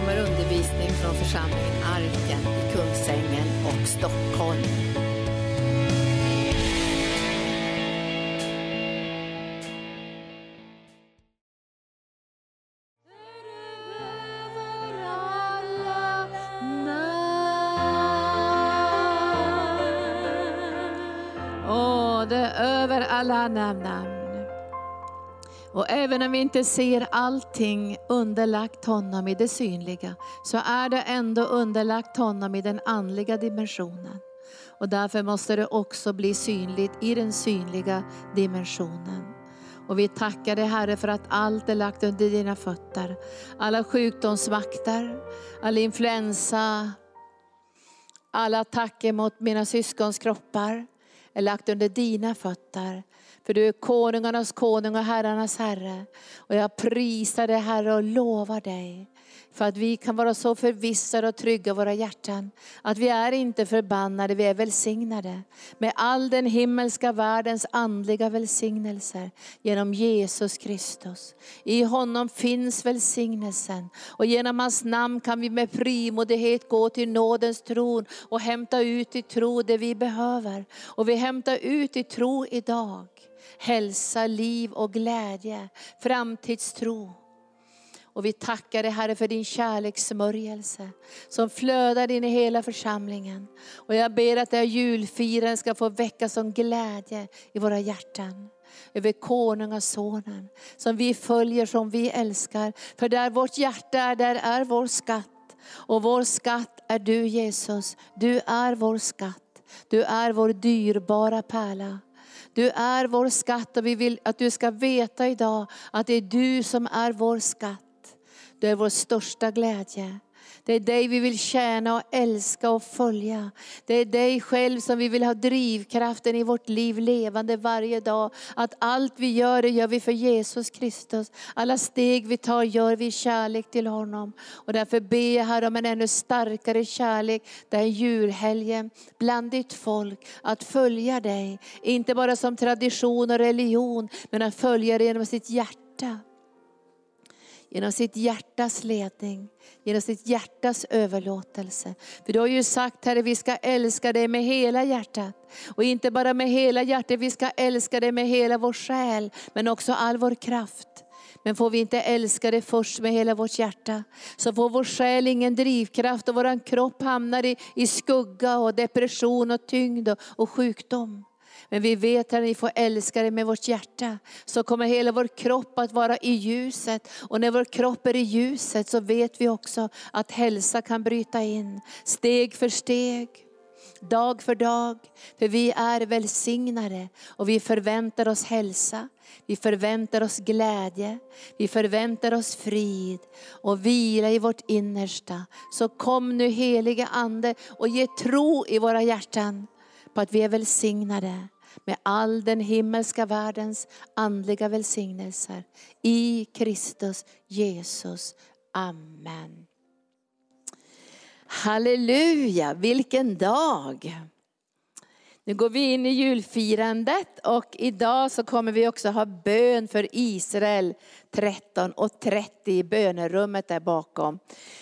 kommer undervisning från församlingen Arken i Kungsängen och Stockholm. Åh, det är över alla namn. Och även om vi inte ser allting underlagt honom i det synliga, så är det ändå underlagt honom i den andliga dimensionen. Och därför måste det också bli synligt i den synliga dimensionen. Och vi tackar dig Herre för att allt är lagt under dina fötter. Alla sjukdomsvakter, all influensa, alla attacker mot mina syskons kroppar är lagt under dina fötter. För du är konungarnas konung och herrarnas herre. Och jag prisar dig Herre och lovar dig. För att vi kan vara så förvissade och trygga våra hjärtan. Att vi är inte förbannade, vi är välsignade. Med all den himmelska världens andliga välsignelser. Genom Jesus Kristus. I honom finns välsignelsen. Och genom hans namn kan vi med frimodighet gå till nådens tron. Och hämta ut i tro det vi behöver. Och vi hämtar ut i tro idag hälsa, liv och glädje, framtidstro. Och vi tackar dig Herre för din kärlekssmörjelse som flödar in i hela församlingen. Och jag ber att det här julfirandet ska få väcka som glädje i våra hjärtan. Över konungasonen som vi följer, som vi älskar. För där vårt hjärta är, där är vår skatt. Och vår skatt är du Jesus. Du är vår skatt. Du är vår dyrbara pärla. Du är vår skatt och vi vill att du ska veta idag att det är du som är vår skatt. Du är vår största glädje. Det är dig vi vill tjäna och älska och följa. Det är dig själv som vi vill ha drivkraften i vårt liv levande varje dag. Att allt vi gör, det gör vi för Jesus Kristus. Alla steg vi tar gör vi i kärlek till honom. Och därför ber jag här om en ännu starkare kärlek den julhelgen bland ditt folk. Att följa dig, inte bara som tradition och religion, men att följa dig genom sitt hjärta genom sitt hjärtas ledning, genom sitt hjärtas överlåtelse. För du har ju sagt Herre, vi ska älska dig med hela hjärtat. Och inte bara med hela hjärtat, vi ska älska dig med hela vår själ, men också all vår kraft. Men får vi inte älska dig först med hela vårt hjärta, så får vår själ ingen drivkraft och vår kropp hamnar i, i skugga och depression och tyngd och, och sjukdom. Men vi vet att vi får älska dig med vårt hjärta. Så kommer hela vår kropp att vara i ljuset. Och när vår kropp är i ljuset så vet vi också att hälsa kan bryta in. Steg för steg. Dag för dag. För vi är välsignade och vi förväntar oss hälsa. Vi förväntar oss glädje, vi förväntar oss frid och vila i vårt innersta. Så kom nu helige Ande och ge tro i våra hjärtan på att vi är välsignade med all den himmelska världens andliga välsignelser i Kristus Jesus. Amen. Halleluja, vilken dag! Nu går vi in i julfirandet och idag så kommer vi också ha bön för Israel 13 och 30 i bönerummet där bakom.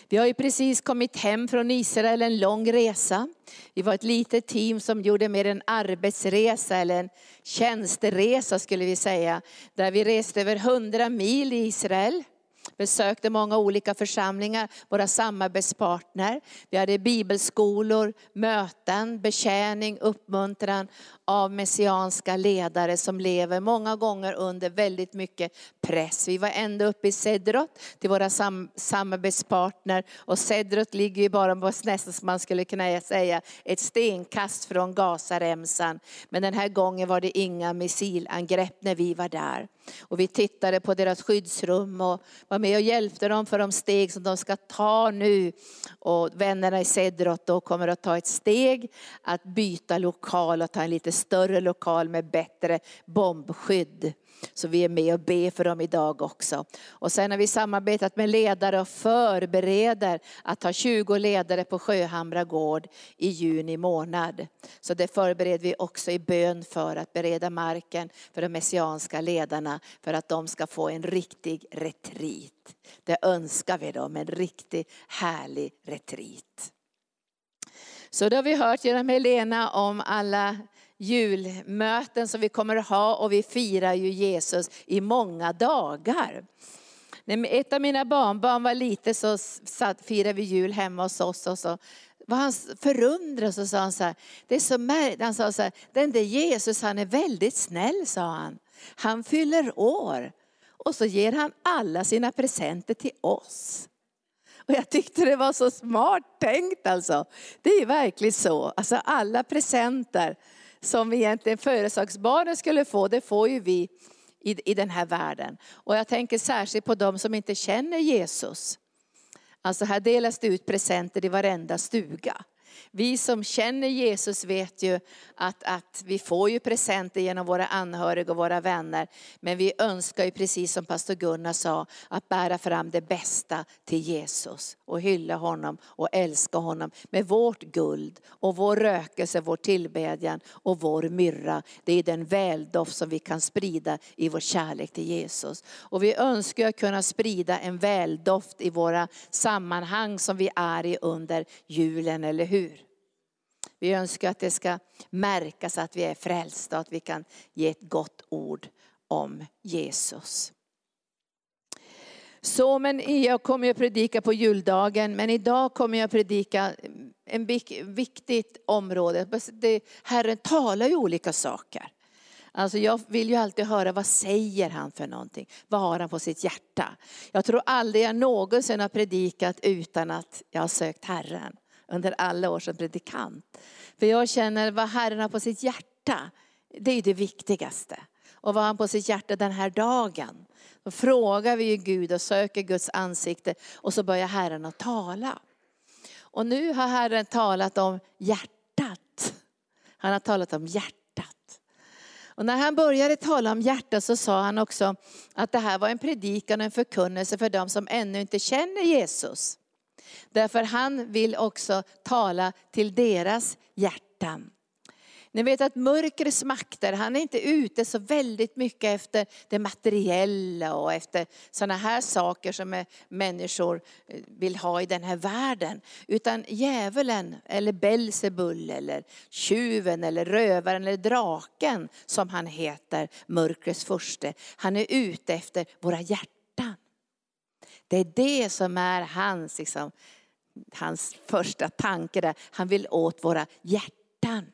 Vi har ju precis kommit hem från Israel, en lång resa. Vi var ett litet team som gjorde mer en arbetsresa eller en tjänsteresa skulle vi säga. Där vi reste över 100 mil i Israel besökte många olika församlingar, våra samarbetspartner. Vi hade bibelskolor, möten, betjäning, uppmuntran av messianska ledare som lever många gånger under väldigt mycket press. Vi var ända uppe i Sedrot till våra sam samarbetspartner och Sedrot ligger ju bara på nästan som man skulle kunna säga ett stenkast från Gazaremsan. Men den här gången var det inga missilangrepp när vi var där. Och vi tittade på deras skyddsrum och var med och hjälpte dem för de steg som de ska ta nu. Och vännerna i Sedrot då kommer att ta ett steg att byta lokal och ta en lite större lokal med bättre bombskydd. Så vi är med och ber för dem idag också. Och sen har vi samarbetat med ledare och förbereder att ha 20 ledare på Sjöhamra gård i juni månad. Så det förbereder vi också i bön för att bereda marken för de messianska ledarna för att de ska få en riktig retreat. Det önskar vi dem, en riktig härlig retreat. Så då har vi hört genom Helena om alla julmöten som vi kommer att ha och vi firar ju Jesus i många dagar. När ett av mina barnbarn var lite så firade vi jul hemma hos oss och så var han förundrad och sa han så här, det är så märkligt, han sa så här, den där Jesus han är väldigt snäll sa han. Han fyller år och så ger han alla sina presenter till oss. Och jag tyckte det var så smart tänkt alltså. Det är verkligen så. Alltså alla presenter som egentligen företagsbarnen skulle få, det får ju vi i, i den här världen. Och jag tänker särskilt på de som inte känner Jesus. Alltså här delas det ut presenter i varenda stuga. Vi som känner Jesus vet ju att, att vi får ju presenter genom våra anhöriga och våra vänner. Men vi önskar ju precis som pastor Gunnar sa att bära fram det bästa till Jesus och hylla honom och älska honom med vårt guld och vår rökelse, vår tillbedjan och vår myrra. Det är den väldoft som vi kan sprida i vår kärlek till Jesus. Och vi önskar kunna sprida en väldoft i våra sammanhang som vi är i under julen, eller hur? Vi önskar att det ska märkas att vi är frälsta och att vi kan ge ett gott ord om Jesus. Så men jag kommer att predika på juldagen, men idag kommer jag att predika en viktigt område. Herren talar ju olika saker. Alltså jag vill ju alltid höra vad säger han för någonting? Vad har han på sitt hjärta? Jag tror aldrig jag någonsin har predikat utan att jag har sökt Herren under alla år som predikant. För jag känner vad Herren har på sitt hjärta, det är det viktigaste. Och vad han på sitt hjärta den här dagen? Då frågar vi ju Gud och söker Guds ansikte och så börjar Herren att tala. Och nu har Herren talat om hjärtat. Han har talat om hjärtat. Och när han började tala om hjärtat så sa han också att det här var en predikan och en förkunnelse för dem som ännu inte känner Jesus. Därför han vill också tala till deras hjärtan. Ni vet att mörkrets makter, han är inte ute så väldigt mycket efter det materiella och efter sådana här saker som människor eh, vill ha i den här världen. Utan djävulen, eller Belsebul, eller tjuven, eller rövaren, eller draken som han heter, mörkrets furste. Han är ute efter våra hjärtan. Det är det som är hans, liksom, hans första tanke där. Han vill åt våra hjärtan.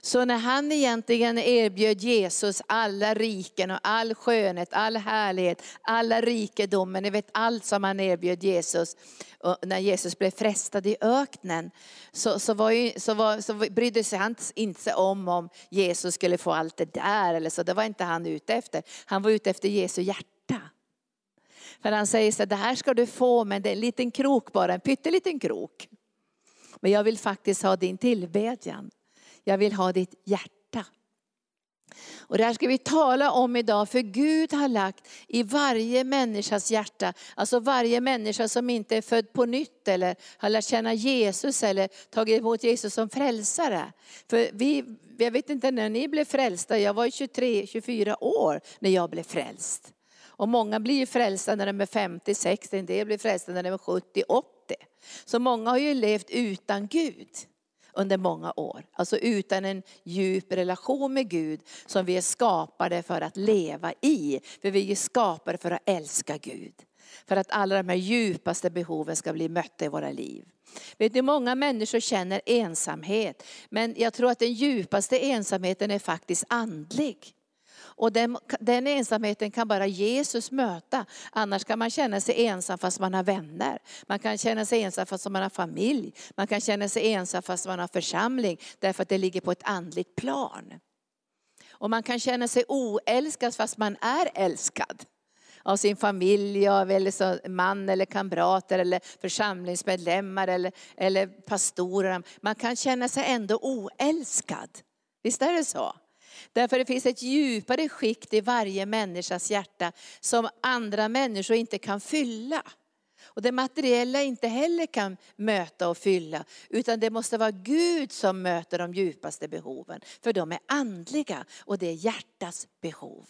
Så när han egentligen erbjöd Jesus alla riken och all skönhet, all härlighet, alla rikedomar, ni vet allt som han erbjöd Jesus. Och när Jesus blev frestad i öknen så, så, var ju, så, var, så brydde sig han inte om om Jesus skulle få allt det där. Eller så. Det var inte han ute efter. Han var ute efter Jesu hjärta. För han säger så det här ska du få men det är en liten krok bara, en pytteliten krok. Men jag vill faktiskt ha din tillbedjan. Jag vill ha ditt hjärta. Och det här ska vi tala om idag, för Gud har lagt i varje människas hjärta, alltså varje människa som inte är född på nytt eller har lärt känna Jesus eller tagit emot Jesus som frälsare. För vi, jag vet inte när ni blev frälsta, jag var 23-24 år när jag blev frälst. Och många blir ju frälsta när de är 50, 60, en del blir frälsta när de är 70, 80. Så många har ju levt utan Gud under många år. Alltså utan en djup relation med Gud som vi är skapade för att leva i. För vi är skapade för att älska Gud. För att alla de här djupaste behoven ska bli mötta i våra liv. Vet ni, många människor känner ensamhet. Men jag tror att den djupaste ensamheten är faktiskt andlig. Och den, den, ensamheten kan bara Jesus möta. Annars kan man känna sig ensam fast man har vänner. Man kan känna sig ensam fast man har familj. Man kan känna sig ensam fast man har församling. Därför att det ligger på ett andligt plan. Och man kan känna sig oälskad fast man är älskad av sin familj, av eller man eller kamrater eller församlingsmedlemmar eller, eller pastorer. Man kan känna sig ändå oälskad. Visst är det så? Därför det finns ett djupare skikt i varje människas hjärta som andra människor inte kan fylla. Och det materiella inte heller kan möta och fylla, utan det måste vara Gud som möter de djupaste behoven. För de är andliga och det är hjärtats behov.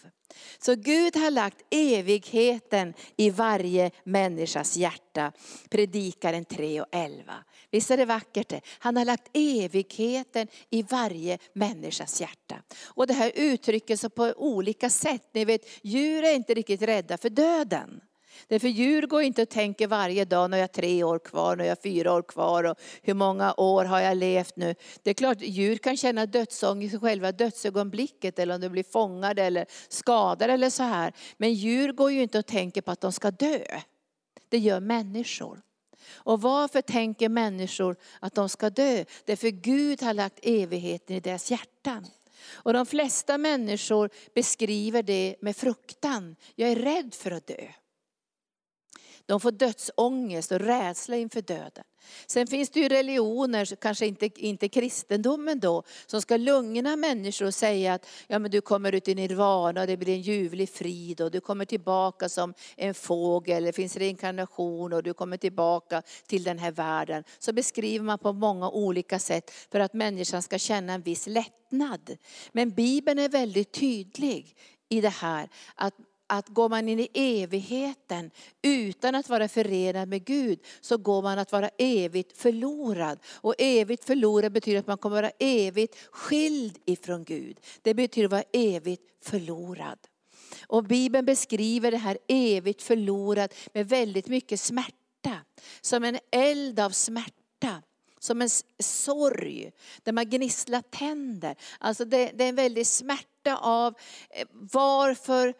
Så Gud har lagt evigheten i varje människas hjärta. Predikaren 3 och 11. Visst är det vackert det? Han har lagt evigheten i varje människas hjärta. Och det här uttrycker sig på olika sätt. Ni vet, djur är inte riktigt rädda för döden. Därför djur går inte och tänker varje dag, när jag har tre år kvar, när jag har fyra år kvar och hur många år har jag levt nu. Det är klart, djur kan känna dödsångest i själva dödsögonblicket eller om de blir fångade eller skadade eller så här. Men djur går ju inte och tänker på att de ska dö. Det gör människor. Och varför tänker människor att de ska dö? Därför Gud har lagt evigheten i deras hjärtan. Och de flesta människor beskriver det med fruktan. Jag är rädd för att dö. De får dödsångest och rädsla inför döden. Sen finns det ju religioner, kanske inte, inte kristendomen då, som ska lugna människor och säga att ja, men du kommer ut i nirvana och det blir en ljuvlig frid och du kommer tillbaka som en fågel, det finns reinkarnation och du kommer tillbaka till den här världen. Så beskriver man på många olika sätt för att människan ska känna en viss lättnad. Men Bibeln är väldigt tydlig i det här, att att går man in i evigheten utan att vara förenad med Gud så går man att vara evigt förlorad. Och evigt förlorad betyder att man kommer att vara evigt skild ifrån Gud. Det betyder att vara evigt förlorad. Och Bibeln beskriver det här evigt förlorad med väldigt mycket smärta. Som en eld av smärta som en sorg, där man gnisslar tänder. Alltså det, det är en väldig smärta av eh, varför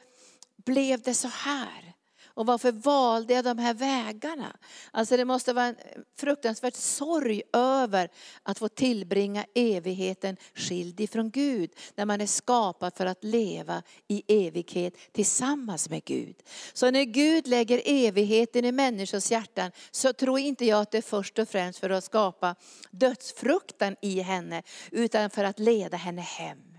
blev det så här? Och varför valde jag de här vägarna? Alltså det måste vara en fruktansvärd sorg över att få tillbringa evigheten skild ifrån Gud. När man är skapad för att leva i evighet tillsammans med Gud. Så när Gud lägger evigheten i människors hjärtan så tror inte jag att det är först och främst för att skapa dödsfruktan i henne. Utan för att leda henne hem.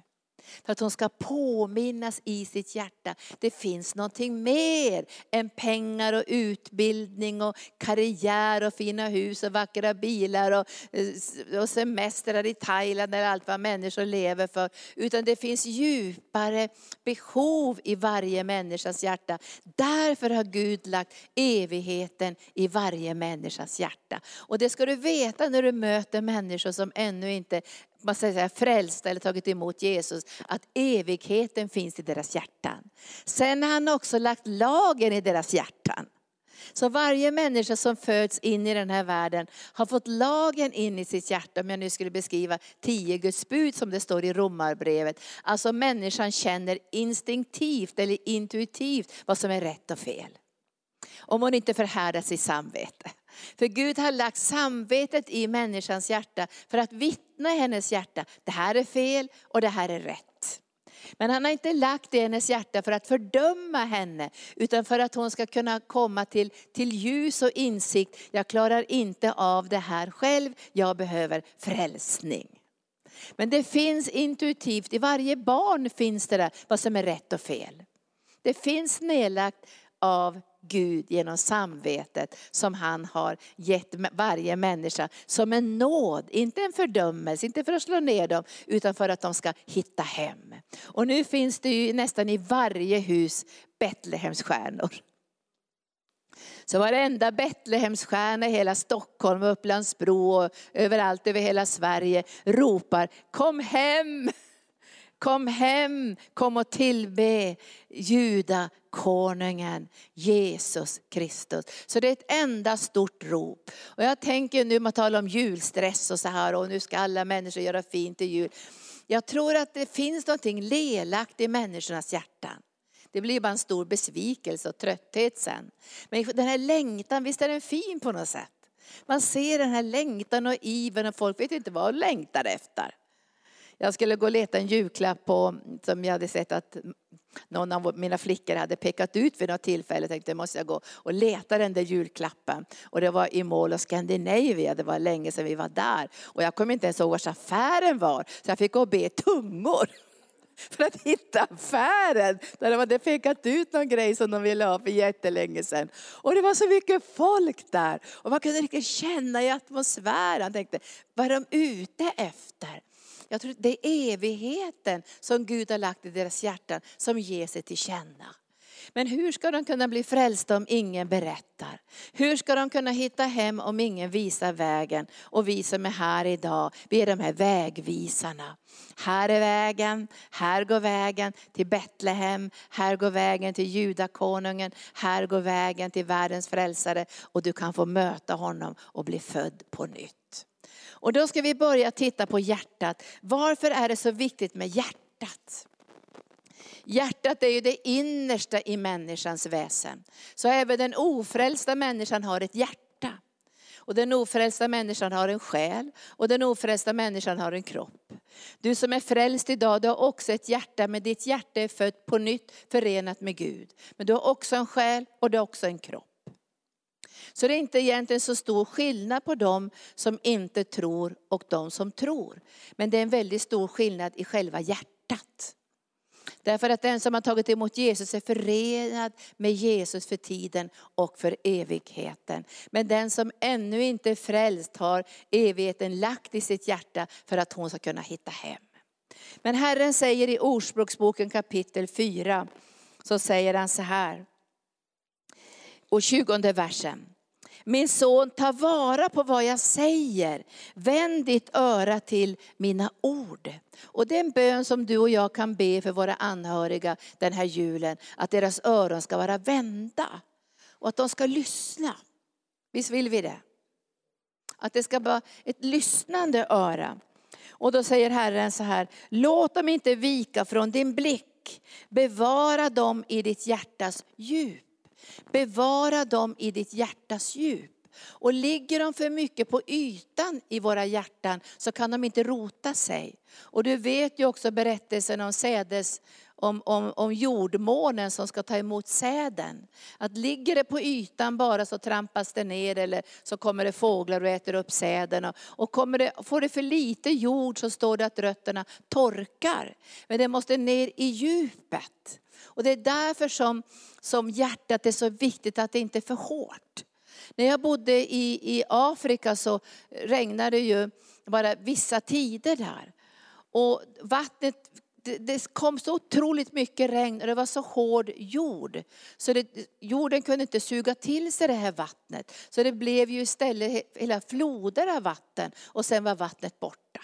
För att hon ska påminnas i sitt hjärta. Det finns någonting mer än pengar och utbildning och karriär och fina hus och vackra bilar och, eh, och semestrar i Thailand eller allt vad människor lever för. Utan det finns djupare behov i varje människas hjärta. Därför har Gud lagt evigheten i varje människas hjärta. Och det ska du veta när du möter människor som ännu inte man säger så här, frälsta eller tagit emot Jesus, att evigheten finns i deras hjärtan. Sen har han också lagt lagen i deras hjärtan. Så varje människa som föds in i den här världen har fått lagen in i sitt hjärta, om jag nu skulle beskriva tio Guds bud som det står i romarbrevet. Alltså människan känner instinktivt eller intuitivt vad som är rätt och fel. Om hon inte förhärdar sitt samvete. För Gud har lagt samvetet i människans hjärta för att vittna i hennes hjärta. Det här är fel och det här är rätt. Men han har inte lagt det i hennes hjärta för att fördöma henne, utan för att hon ska kunna komma till, till ljus och insikt. Jag klarar inte av det här själv, jag behöver frälsning. Men det finns intuitivt, i varje barn finns det där vad som är rätt och fel. Det finns nedlagt av Gud genom samvetet som han har gett varje människa som en nåd, inte en fördömelse, inte för att slå ner dem, utan för att de ska hitta hem. Och nu finns det ju nästan i varje hus Betlehemsstjärnor. Så varenda Betlehemsstjärna i hela Stockholm, Upplandsbro och överallt över hela Sverige ropar kom hem! Kom hem, kom och tillbe judakonungen Jesus Kristus. Så det är ett enda stort rop. Och jag tänker nu, man talar om julstress och så här och nu ska alla människor göra fint i jul. Jag tror att det finns någonting lelakt i människornas hjärtan. Det blir bara en stor besvikelse och trötthet sen. Men den här längtan, visst är den fin på något sätt? Man ser den här längtan och ivern och folk vet inte vad de längtar efter. Jag skulle gå och leta en julklapp på, som jag hade sett att någon av mina flickor hade pekat ut vid något tillfälle. Jag tänkte, måste jag gå och leta den där julklappen. Och det var i Mall of Scandinavia, det var länge sedan vi var där. Och jag kom inte ens ihåg var affären var, så jag fick gå och be tungor. för att hitta affären. Där de hade pekat ut någon grej som de ville ha för jättelänge sedan. Och det var så mycket folk där. Och man kunde riktigt känna i atmosfären. Jag tänkte, vad är de ute efter? Jag tror det är evigheten som Gud har lagt i deras hjärtan som ger sig till känna. Men hur ska de kunna bli frälsta om ingen berättar? Hur ska de kunna hitta hem om ingen visar vägen? Och vi som är här idag, vi är de här vägvisarna. Här är vägen, här går vägen till Betlehem, här går vägen till judakonungen, här går vägen till världens frälsare och du kan få möta honom och bli född på nytt. Och då ska vi börja titta på hjärtat. Varför är det så viktigt med hjärtat? Hjärtat är ju det innersta i människans väsen. Så även den ofrälsta människan har ett hjärta. Och den ofrälsta människan har en själ och den ofrälsta människan har en kropp. Du som är frälst idag, du har också ett hjärta, men ditt hjärta är fött på nytt, förenat med Gud. Men du har också en själ och du har också en kropp. Så det är inte egentligen så stor skillnad på dem som inte tror och de som tror. Men det är en väldigt stor skillnad i själva hjärtat. Därför att den som har tagit emot Jesus är förenad med Jesus för tiden och för evigheten. Men den som ännu inte är frälst har evigheten lagt i sitt hjärta för att hon ska kunna hitta hem. Men Herren säger i Ordspråksboken kapitel 4, så säger han så här. Och 20 versen. Min son, ta vara på vad jag säger. Vänd ditt öra till mina ord. Och det är en bön som du och jag kan be för våra anhöriga den här julen. Att deras öron ska vara vända. Och att de ska lyssna. Visst vill vi det? Att det ska vara ett lyssnande öra. Och då säger Herren så här, låt dem inte vika från din blick. Bevara dem i ditt hjärtas djup. Bevara dem i ditt hjärtas djup. Och ligger de för mycket på ytan i våra hjärtan så kan de inte rota sig. Och du vet ju också berättelsen om sädes, om, om, om jordmånen som ska ta emot säden. Att ligger det på ytan bara så trampas det ner eller så kommer det fåglar och äter upp säden. Och, och kommer det, får det för lite jord så står det att rötterna torkar. Men det måste ner i djupet. Och det är därför som, som hjärtat är så viktigt att det inte är för hårt. När jag bodde i, i Afrika så regnade det ju bara vissa tider där. Och vattnet, det, det kom så otroligt mycket regn och det var så hård jord. Så det, jorden kunde inte suga till sig det här vattnet. Så det blev ju istället hela floder av vatten och sen var vattnet borta.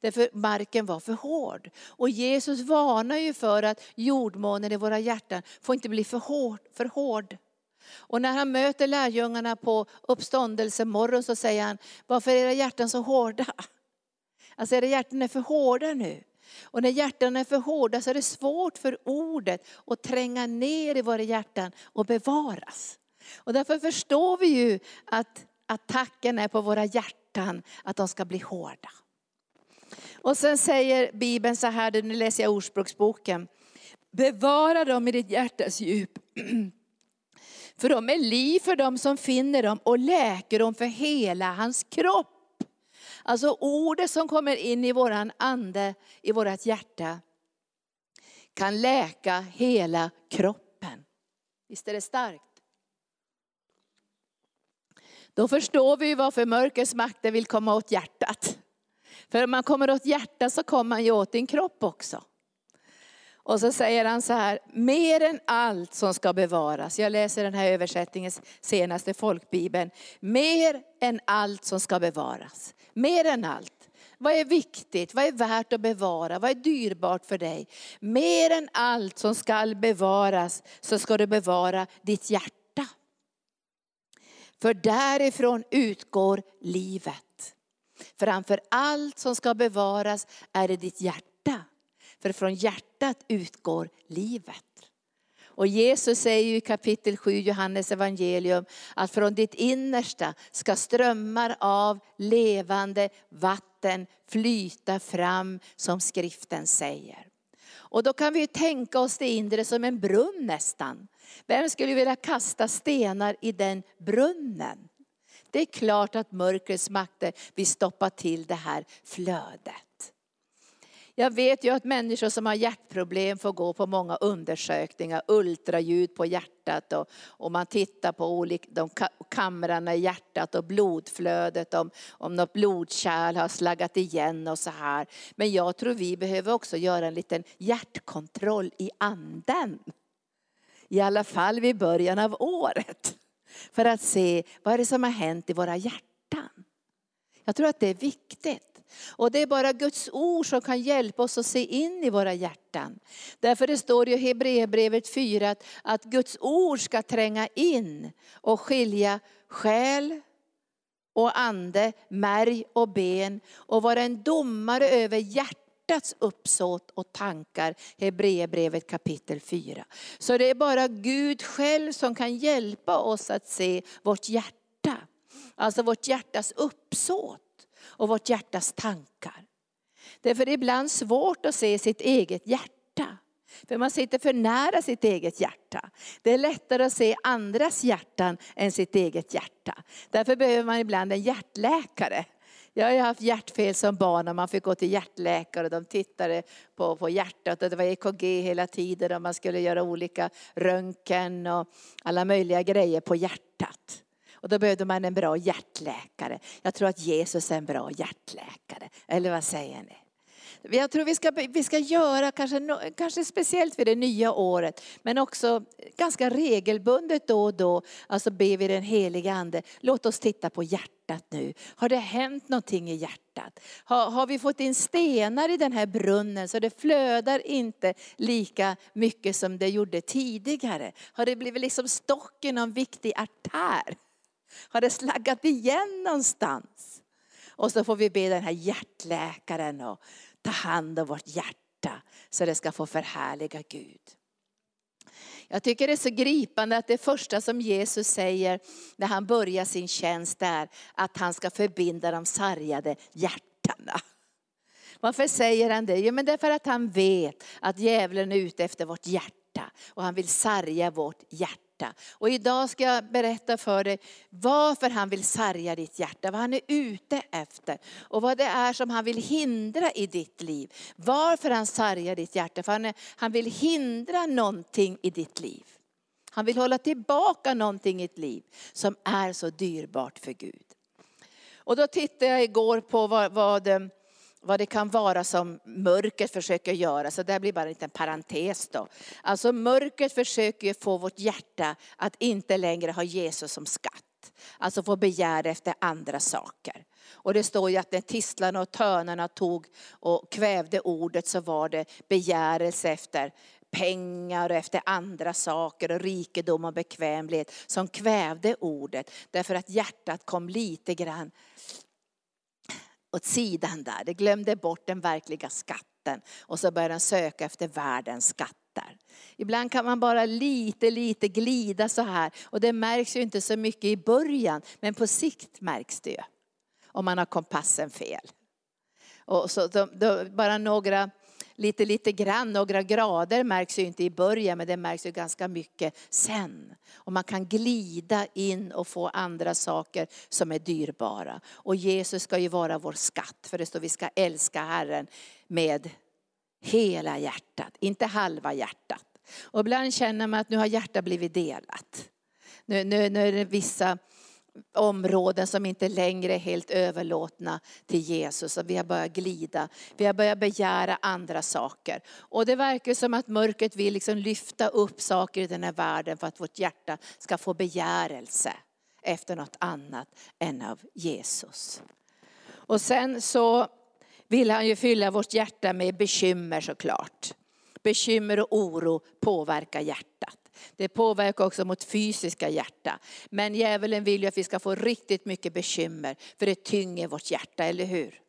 Därför marken var för hård. Och Jesus varnar ju för att jordmånen i våra hjärtan får inte bli för hård. För hård. Och när han möter lärjungarna på uppståndelsemorgon så säger han, varför är era hjärtan så hårda? Alltså era hjärtan är för hårda nu. Och när hjärtan är för hårda så är det svårt för ordet att tränga ner i våra hjärtan och bevaras. Och därför förstår vi ju att attacken är på våra hjärtan, att de ska bli hårda. Och sen säger Bibeln så här, nu läser jag Ordspråksboken. Bevara dem i ditt hjärtas djup. För de är liv för dem som finner dem och läker dem för hela hans kropp. Alltså ordet som kommer in i våran ande, i vårat hjärta, kan läka hela kroppen. Visst är det starkt? Då förstår vi varför mörkrets makter vill komma åt hjärtat. För om man kommer åt hjärtat så kommer man ju åt din kropp också. Och så säger han så här, mer än allt som ska bevaras. Jag läser den här översättningens senaste folkbibeln. Mer än allt som ska bevaras. Mer än allt. Vad är viktigt? Vad är värt att bevara? Vad är dyrbart för dig? Mer än allt som ska bevaras så ska du bevara ditt hjärta. För därifrån utgår livet. Framför allt som ska bevaras är det ditt hjärta. För från hjärtat utgår livet. Och Jesus säger i kapitel 7 Johannes evangelium att från ditt innersta ska strömmar av levande vatten flyta fram som skriften säger. Och då kan vi tänka oss det inre som en brunn nästan. Vem skulle vilja kasta stenar i den brunnen? Det är klart att mörkrets makter vill stoppa till det här flödet. Jag vet ju att människor som har hjärtproblem får gå på många undersökningar, ultraljud på hjärtat och, och man tittar på olika, de kamrarna i hjärtat och blodflödet, om, om något blodkärl har slaggat igen och så här. Men jag tror vi behöver också göra en liten hjärtkontroll i anden. I alla fall vid början av året. För att se vad är det som har hänt i våra hjärtan. Jag tror att det är viktigt. Och det är bara Guds ord som kan hjälpa oss att se in i våra hjärtan. Därför det står i Hebreerbrevet 4 att, att Guds ord ska tränga in och skilja själ och ande, märg och ben och vara en domare över hjärtats uppsåt och tankar. Hebreerbrevet kapitel 4. Så det är bara Gud själv som kan hjälpa oss att se vårt hjärta. Alltså vårt hjärtas uppsåt och vårt hjärtas tankar. Därför är det ibland svårt att se sitt eget hjärta. För man sitter för nära sitt eget hjärta. Det är lättare att se andras hjärtan än sitt eget hjärta. Därför behöver man ibland en hjärtläkare. Jag har haft hjärtfel som barn och man fick gå till hjärtläkare och de tittade på, på hjärtat och det var EKG hela tiden och man skulle göra olika röntgen och alla möjliga grejer på hjärtat. Och då behövde man en bra hjärtläkare. Jag tror att Jesus är en bra hjärtläkare. Eller vad säger ni? Jag tror vi ska, vi ska göra, kanske, kanske speciellt vid det nya året, men också ganska regelbundet då och då, alltså ber vi den heliga Ande, låt oss titta på hjärtat nu. Har det hänt någonting i hjärtat? Har, har vi fått in stenar i den här brunnen så det flödar inte lika mycket som det gjorde tidigare? Har det blivit liksom stocken av viktig artär? Har det slaggat igen någonstans? Och så får vi be den här hjärtläkaren att ta hand om vårt hjärta så det ska få förhärliga Gud. Jag tycker det är så gripande att det första som Jesus säger när han börjar sin tjänst är att han ska förbinda de sargade hjärtana. Varför säger han det? Jo men därför att han vet att djävulen är ute efter vårt hjärta och han vill sarga vårt hjärta hjärta. Och idag ska jag berätta för dig varför han vill sarga ditt hjärta, vad han är ute efter och vad det är som han vill hindra i ditt liv. Varför han sargar ditt hjärta, för han, är, han vill hindra någonting i ditt liv. Han vill hålla tillbaka någonting i ditt liv som är så dyrbart för Gud. Och då tittade jag igår på vad, vad eh, vad det kan vara som mörkret försöker göra. Så det blir bara en liten parentes då. Alltså mörkret försöker få vårt hjärta att inte längre ha Jesus som skatt. Alltså få begär efter andra saker. Och det står ju att när tistlarna och tönarna tog och kvävde ordet så var det begärelse efter pengar och efter andra saker och rikedom och bekvämlighet som kvävde ordet. Därför att hjärtat kom lite grann åt sidan där. Det glömde bort den verkliga skatten och så började den söka efter världens skatter. Ibland kan man bara lite, lite glida så här och det märks ju inte så mycket i början men på sikt märks det ju. Om man har kompassen fel. Och så då, då, bara några lite, lite grann, några grader märks ju inte i början men det märks ju ganska mycket sen. Och man kan glida in och få andra saker som är dyrbara. Och Jesus ska ju vara vår skatt för det står vi ska älska Herren med hela hjärtat, inte halva hjärtat. Och ibland känner man att nu har hjärtat blivit delat. Nu, nu, nu är det vissa områden som inte längre är helt överlåtna till Jesus. Och vi har börjat glida, vi har börjat begära andra saker. Och det verkar som att mörkret vill liksom lyfta upp saker i den här världen för att vårt hjärta ska få begärelse efter något annat än av Jesus. Och sen så vill han ju fylla vårt hjärta med bekymmer såklart. Bekymmer och oro påverkar hjärtat. Det påverkar också mot fysiska hjärta. Men djävulen vill ju att vi ska få riktigt mycket bekymmer, för det tynger vårt hjärta, eller hur?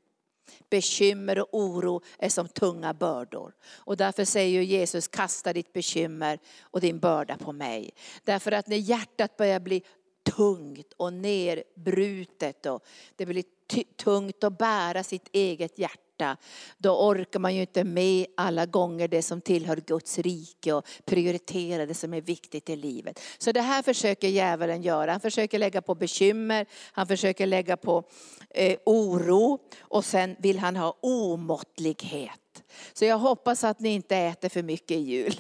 Bekymmer och oro är som tunga bördor. Och därför säger ju Jesus, kasta ditt bekymmer och din börda på mig. Därför att när hjärtat börjar bli tungt och nerbrutet och det blir tungt att bära sitt eget hjärta då orkar man ju inte med alla gånger det som tillhör Guds rike och prioritera det som är viktigt i livet. Så det här försöker djävulen göra. Han försöker lägga på bekymmer, han försöker lägga på eh, oro och sen vill han ha omåttlighet. Så jag hoppas att ni inte äter för mycket i jul.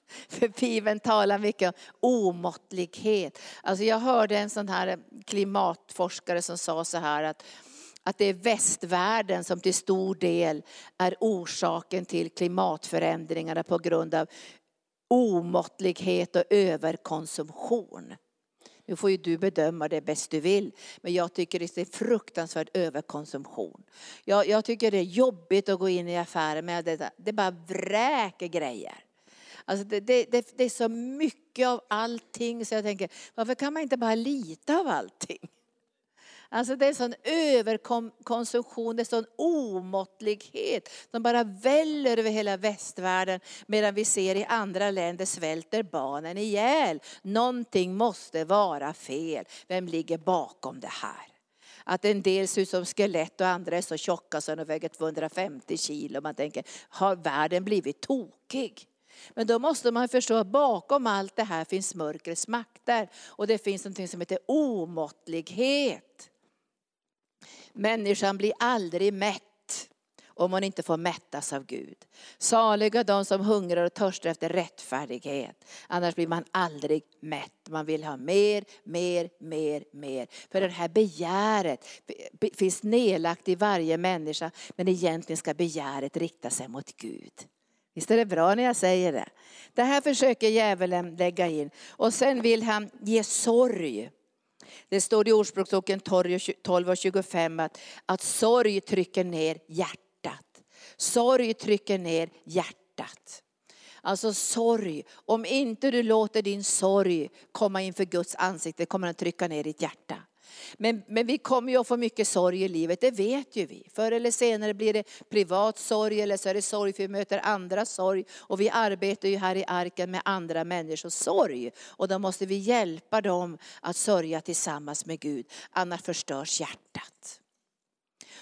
För Bibeln talar mycket om omåttlighet. Alltså jag hörde en sån här klimatforskare som sa så här att, att det är västvärlden som till stor del är orsaken till klimatförändringarna på grund av omåttlighet och överkonsumtion. Nu får ju du bedöma det bäst du vill. Men jag tycker det är fruktansvärd överkonsumtion. Jag, jag tycker det är jobbigt att gå in i affärer med det. Det bara vräker grejer. Alltså det, det, det, det är så mycket av allting så jag tänker, varför kan man inte bara lita av allting? Alltså det är en sån överkonsumtion, det är sån omåttlighet. De bara väller över hela västvärlden medan vi ser i andra länder svälter barnen ihjäl. Någonting måste vara fel. Vem ligger bakom det här? Att en del ser ut som skelett och andra är så tjocka så de väger 250 kilo. Man tänker, har världen blivit tokig? Men då måste man förstå att bakom allt det här finns mörkrets makter. Och det finns något som heter omåttlighet. Människan blir aldrig mätt om hon inte får mättas av Gud. Saliga de som hungrar och törstar efter rättfärdighet. Annars blir man aldrig mätt. Man vill ha mer, mer, mer, mer. För det här begäret finns nedlagt i varje människa. Men egentligen ska begäret rikta sig mot Gud. Visst är det bra när jag säger det? Det här försöker djävulen lägga in. Och sen vill han ge sorg. Det står i Ordspråksboken 12 och 25 att, att sorg trycker ner hjärtat. Sorg trycker ner hjärtat. Alltså sorg, om inte du låter din sorg komma inför Guds ansikte kommer den trycka ner ditt hjärta. Men, men vi kommer ju att få mycket sorg i livet, det vet ju vi. Förr eller senare blir det privat sorg eller så är det sorg för vi möter andra sorg. Och vi arbetar ju här i arken med andra människors sorg. Och då måste vi hjälpa dem att sörja tillsammans med Gud, annars förstörs hjärtat.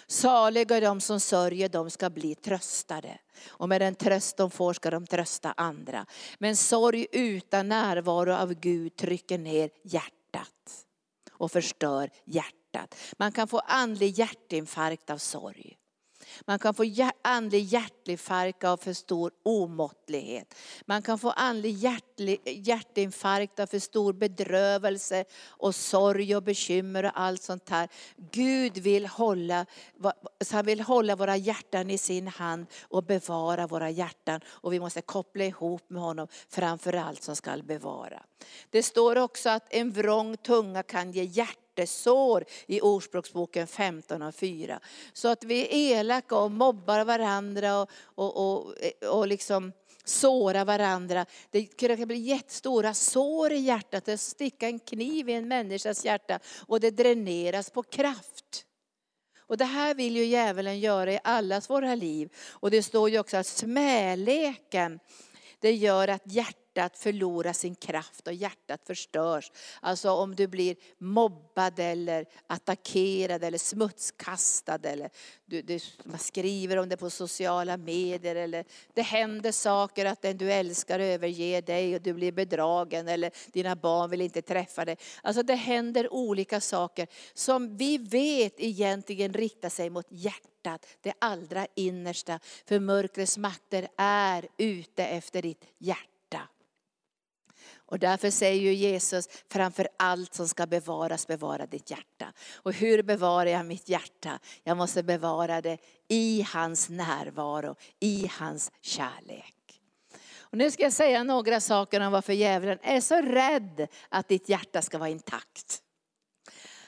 Saliga är de som sörjer, de ska bli tröstade. Och med den tröst de får ska de trösta andra. Men sorg utan närvaro av Gud trycker ner hjärtat och förstör hjärtat. Man kan få andlig hjärtinfarkt av sorg. Man kan få andlig hjärtinfarkt av för stor omåttlighet. Man kan få andlig hjärtinfarkt av för stor bedrövelse och sorg och bekymmer och allt sånt här. Gud vill hålla, så han vill hålla våra hjärtan i sin hand och bevara våra hjärtan. Och vi måste koppla ihop med honom framför allt som ska bevara. Det står också att en vrång tunga kan ge hjärtesår i Ordspråksboken 15 och 4. Så att vi är elaka och mobbar varandra och, och, och, och liksom såra varandra. Det kan bli jättestora sår i hjärtat, det sticker en kniv i en människas hjärta och det dräneras på kraft. Och det här vill ju djävulen göra i allas våra liv. Och det står ju också att smäleken, det gör att hjärtat hjärtat förlorar sin kraft och hjärtat förstörs. Alltså om du blir mobbad eller attackerad eller smutskastad eller du, du, man skriver om det på sociala medier eller det händer saker att den du älskar överger dig och du blir bedragen eller dina barn vill inte träffa dig. Alltså det händer olika saker som vi vet egentligen riktar sig mot hjärtat det allra innersta. För mörkrets makter är ute efter ditt hjärta. Och därför säger ju Jesus, framför allt som ska bevaras, bevara ditt hjärta. Och hur bevarar jag mitt hjärta? Jag måste bevara det i hans närvaro, i hans kärlek. Och nu ska jag säga några saker om varför djävulen är så rädd att ditt hjärta ska vara intakt.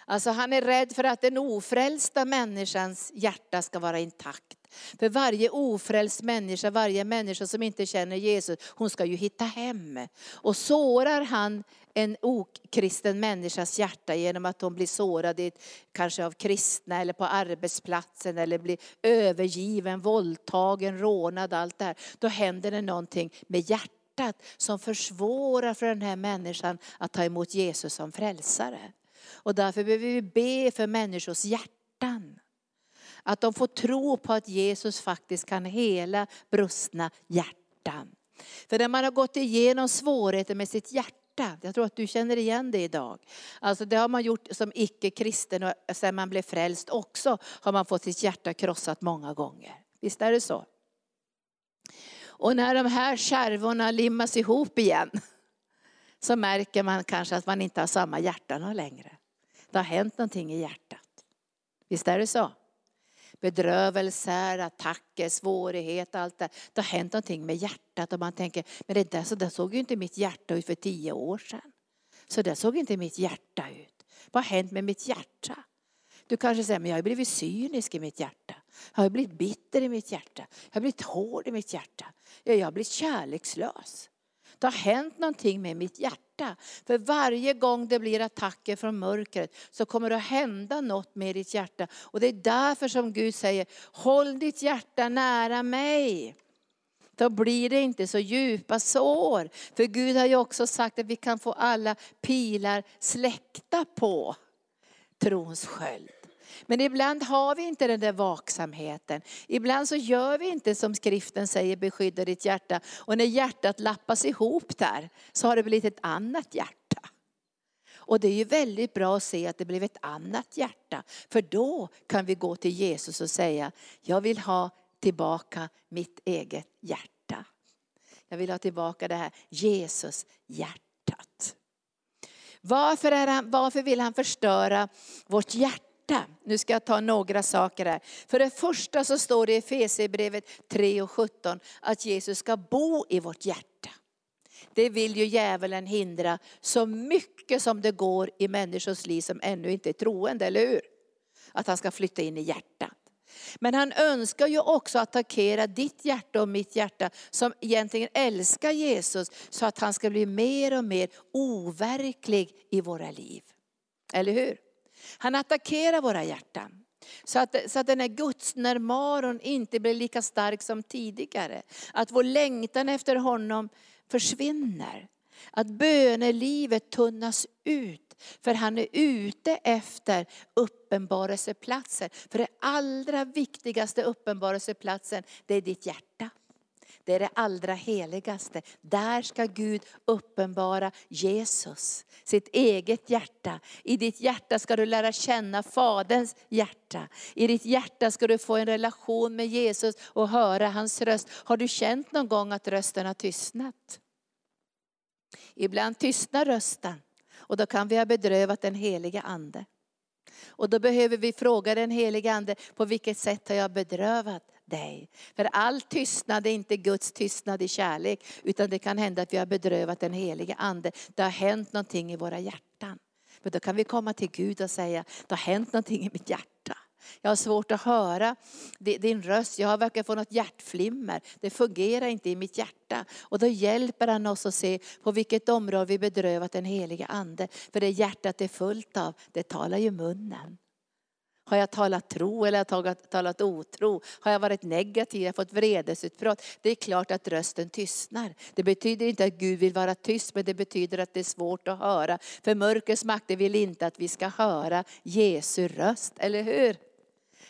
Alltså han är rädd för att den ofrälsta människans hjärta ska vara intakt. För varje ofrälst människa, varje människa som inte känner Jesus, hon ska ju hitta hem. Och sårar han en okristen människas hjärta genom att hon blir sårad kanske av kristna eller på arbetsplatsen eller blir övergiven, våldtagen, rånad, allt det här. Då händer det någonting med hjärtat som försvårar för den här människan att ta emot Jesus som frälsare. Och därför behöver vi be för människors hjärtan. Att de får tro på att Jesus faktiskt kan hela brustna hjärtan. För när man har gått igenom svårigheter med sitt hjärta, jag tror att du känner igen det idag. Alltså det har man gjort som icke-kristen och sen man blev frälst också har man fått sitt hjärta krossat många gånger. Visst är det så? Och när de här skärvorna limmas ihop igen så märker man kanske att man inte har samma hjärta längre. Det har hänt någonting i hjärtat. Visst är det så? Bedrövelser, attacker, svårigheter, allt det. Det har hänt någonting med hjärtat och man tänker, men det där, så där såg ju inte mitt hjärta ut för tio år sedan. Så där såg inte mitt hjärta ut. Vad har hänt med mitt hjärta? Du kanske säger, men jag har blivit cynisk i mitt hjärta. Jag har blivit bitter i mitt hjärta. Jag har blivit hård i mitt hjärta. Jag har blivit kärlekslös. Det har hänt någonting med mitt hjärta. För varje gång det blir attacker från mörkret så kommer det att hända något med ditt hjärta. Och det är därför som Gud säger, håll ditt hjärta nära mig. Då blir det inte så djupa sår. För Gud har ju också sagt att vi kan få alla pilar släckta på trons sköld. Men ibland har vi inte den där vaksamheten. Ibland så gör vi inte som skriften säger, beskydda ditt hjärta. Och när hjärtat lappas ihop där så har det blivit ett annat hjärta. Och det är ju väldigt bra att se att det blev ett annat hjärta. För då kan vi gå till Jesus och säga, jag vill ha tillbaka mitt eget hjärta. Jag vill ha tillbaka det här Jesus-hjärtat. Varför, är han, varför vill han förstöra vårt hjärta? Nu ska jag ta några saker här. För det första så står det i Efesierbrevet 3 och 17 att Jesus ska bo i vårt hjärta. Det vill ju djävulen hindra så mycket som det går i människors liv som ännu inte är troende, eller hur? Att han ska flytta in i hjärtat. Men han önskar ju också attackera ditt hjärta och mitt hjärta som egentligen älskar Jesus så att han ska bli mer och mer overklig i våra liv. Eller hur? Han attackerar våra hjärtan. Så att, så att den här gudsnärvaron inte blir lika stark som tidigare. Att vår längtan efter honom försvinner. Att bönelivet tunnas ut. För han är ute efter uppenbarelseplatser. För det allra viktigaste uppenbarelseplatsen, det är ditt hjärta. Det är det allra heligaste. Där ska Gud uppenbara Jesus, sitt eget hjärta. I ditt hjärta ska du lära känna Faderns hjärta. I ditt hjärta ska du få en relation med Jesus och höra hans röst. Har du känt någon gång att rösten har tystnat? Ibland tystnar rösten och då kan vi ha bedrövat den heliga ande. Och då behöver vi fråga den heliga ande, på vilket sätt har jag bedrövat dig? För all tystnad är inte Guds tystnad i kärlek, utan det kan hända att vi har bedrövat den helige ande. Det har hänt någonting i våra hjärtan. Men då kan vi komma till Gud och säga, det har hänt någonting i mitt hjärta. Jag har svårt att höra din röst, jag har verkar få något hjärtflimmer. Det fungerar inte i mitt hjärta. Och då hjälper han oss att se på vilket område vi bedrövat den heliga ande. För det hjärtat är fullt av, det talar ju munnen. Har jag talat tro eller har jag talat otro? Har jag varit negativ, Har jag fått vredesutbrott? Det är klart att rösten tystnar. Det betyder inte att Gud vill vara tyst, men det betyder att det är svårt att höra. För mörkrets makter vill inte att vi ska höra Jesu röst, eller hur?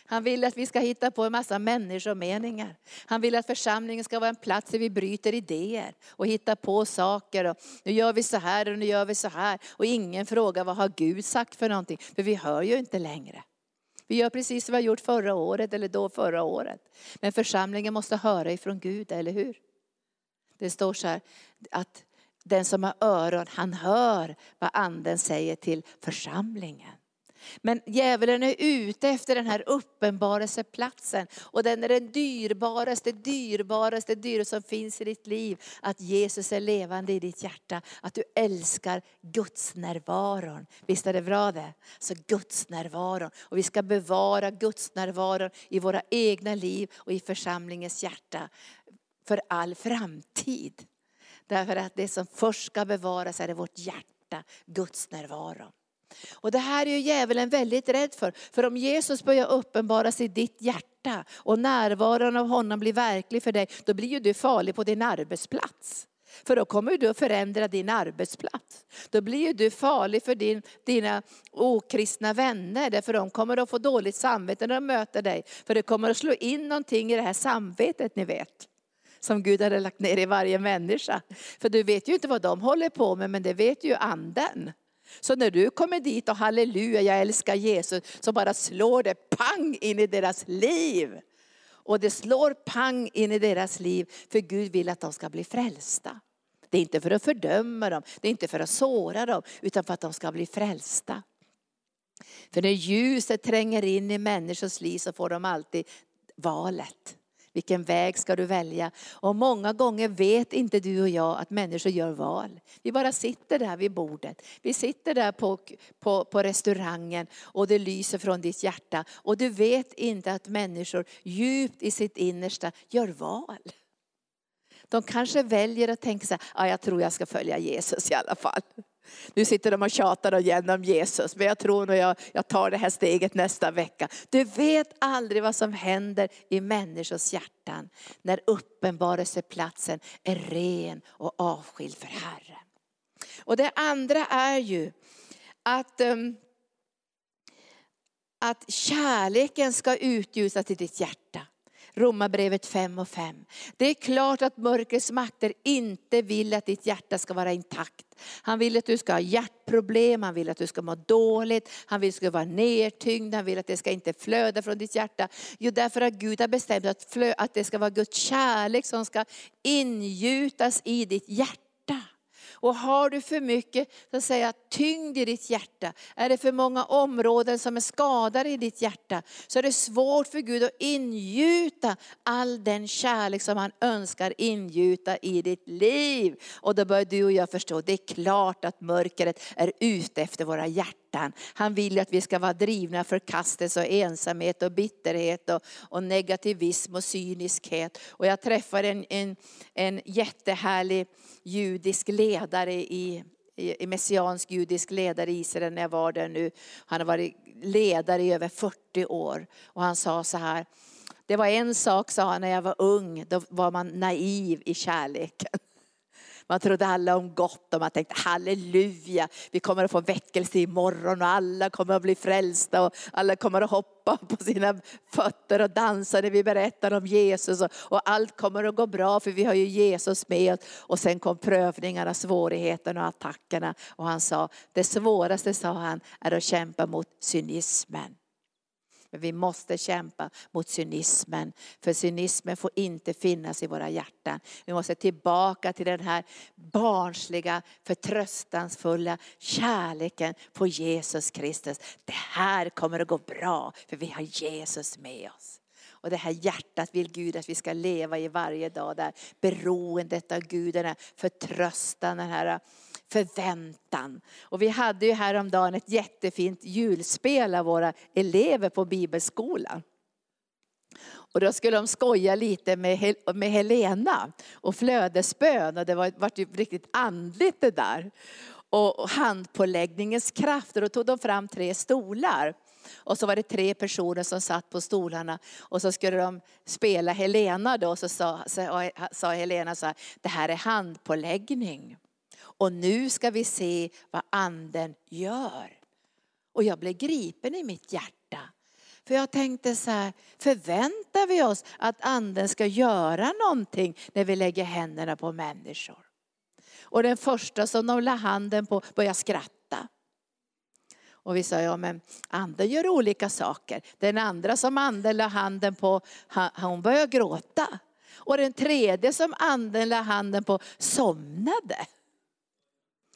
Han vill att vi ska hitta på en massa människomeningar. Han vill att församlingen ska vara en plats där vi bryter idéer och hittar på saker. Och nu gör vi så här och nu gör vi så här. Och ingen frågar vad har Gud sagt för någonting? För vi hör ju inte längre. Vi gör precis som vi har gjort förra året eller då förra året. Men församlingen måste höra ifrån Gud, eller hur? Det står så här att den som har öron, han hör vad anden säger till församlingen. Men djävulen är ute efter den här uppenbarelseplatsen. Och den är den dyrbaraste, dyrbaraste, dyraste som finns i ditt liv. Att Jesus är levande i ditt hjärta. Att du älskar Guds närvaron. Visst är det bra det? Så Guds närvaron. Och vi ska bevara Guds närvaron i våra egna liv och i församlingens hjärta. För all framtid. Därför att det som först ska bevaras är vårt hjärta, Guds närvaro. Och det här är ju djävulen väldigt rädd för. För om Jesus börjar uppenbaras i ditt hjärta och närvaron av honom blir verklig för dig, då blir ju du farlig på din arbetsplats. För då kommer du att förändra din arbetsplats. Då blir du farlig för din, dina okristna vänner, därför de kommer att få dåligt samvete när de möter dig. För det kommer att slå in någonting i det här samvetet, ni vet. Som Gud hade lagt ner i varje människa. För du vet ju inte vad de håller på med, men det vet ju anden. Så när du kommer dit och halleluja, jag älskar Jesus, så bara slår det pang in i deras liv. Och det slår pang in i deras liv, för Gud vill att de ska bli frälsta. Det är inte för att fördöma dem, det är inte för att såra dem, utan för att de ska bli frälsta. För när ljuset tränger in i människors liv så får de alltid valet. Vilken väg ska du välja? Och många gånger vet inte du och jag att människor gör val. Vi bara sitter där vid bordet. Vi sitter där på, på, på restaurangen och det lyser från ditt hjärta. Och du vet inte att människor djupt i sitt innersta gör val. De kanske väljer att tänka så här, ja, jag tror jag ska följa Jesus i alla fall. Nu sitter de och tjatar igen om Jesus, men jag tror nog jag, jag tar det här steget nästa vecka. Du vet aldrig vad som händer i människors hjärtan när uppenbarelseplatsen är ren och avskild för Herren. Och det andra är ju att, um, att kärleken ska utljusas i ditt hjärta. Romarbrevet 5 och 5. Det är klart att mörkrets makter inte vill att ditt hjärta ska vara intakt. Han vill att du ska ha hjärtproblem, han vill att du ska må dåligt, han vill att du ska vara nedtyngd, han vill att det ska inte flöda från ditt hjärta. Jo, därför att Gud har bestämt att, flö, att det ska vara Guds kärlek som ska ingjutas i ditt hjärta. Och har du för mycket så att säga, tyngd i ditt hjärta, är det för många områden som är skadade i ditt hjärta, så är det svårt för Gud att ingjuta all den kärlek som han önskar ingjuta i ditt liv. Och då börjar du och jag förstå, det är klart att mörkret är ute efter våra hjärtan hjärtan. Han vill att vi ska vara drivna förkastelse och ensamhet och bitterhet och, och negativism och cyniskhet. Och jag träffade en, en, en jättehärlig judisk ledare i, messiansk judisk ledare i Israel när jag var där nu. Han har varit ledare i över 40 år. Och han sa så här, det var en sak sa han när jag var ung, då var man naiv i kärleken. Man trodde alla om gott och man tänkte halleluja, vi kommer att få väckelse imorgon och alla kommer att bli frälsta och alla kommer att hoppa på sina fötter och dansa när vi berättar om Jesus och, och allt kommer att gå bra för vi har ju Jesus med oss. Och sen kom prövningarna, svårigheterna och attackerna och han sa, det svåraste sa han är att kämpa mot cynismen. Men vi måste kämpa mot cynismen. För cynismen får inte finnas i våra hjärtan. Vi måste tillbaka till den här barnsliga, förtröstansfulla kärleken på Jesus Kristus. Det här kommer att gå bra för vi har Jesus med oss. Och det här hjärtat vill Gud att vi ska leva i varje dag. Där beroendet av Gud, den här förtröstan, den här förväntan. Och vi hade ju häromdagen ett jättefint julspel av våra elever på bibelskolan. Och då skulle de skoja lite med, med Helena och flödesbön och det var, var typ riktigt andligt det där. Och handpåläggningens kraft och då tog de fram tre stolar. Och så var det tre personer som satt på stolarna och så skulle de spela Helena då. Så sa, sa Helena så här, det här är handpåläggning. Och nu ska vi se vad anden gör. Och jag blev gripen i mitt hjärta. För jag tänkte så här, förväntar vi oss att anden ska göra någonting när vi lägger händerna på människor? Och den första som de la handen på började skratta. Och vi sa, ja men anden gör olika saker. Den andra som anden la handen på, hon började gråta. Och den tredje som anden la handen på somnade.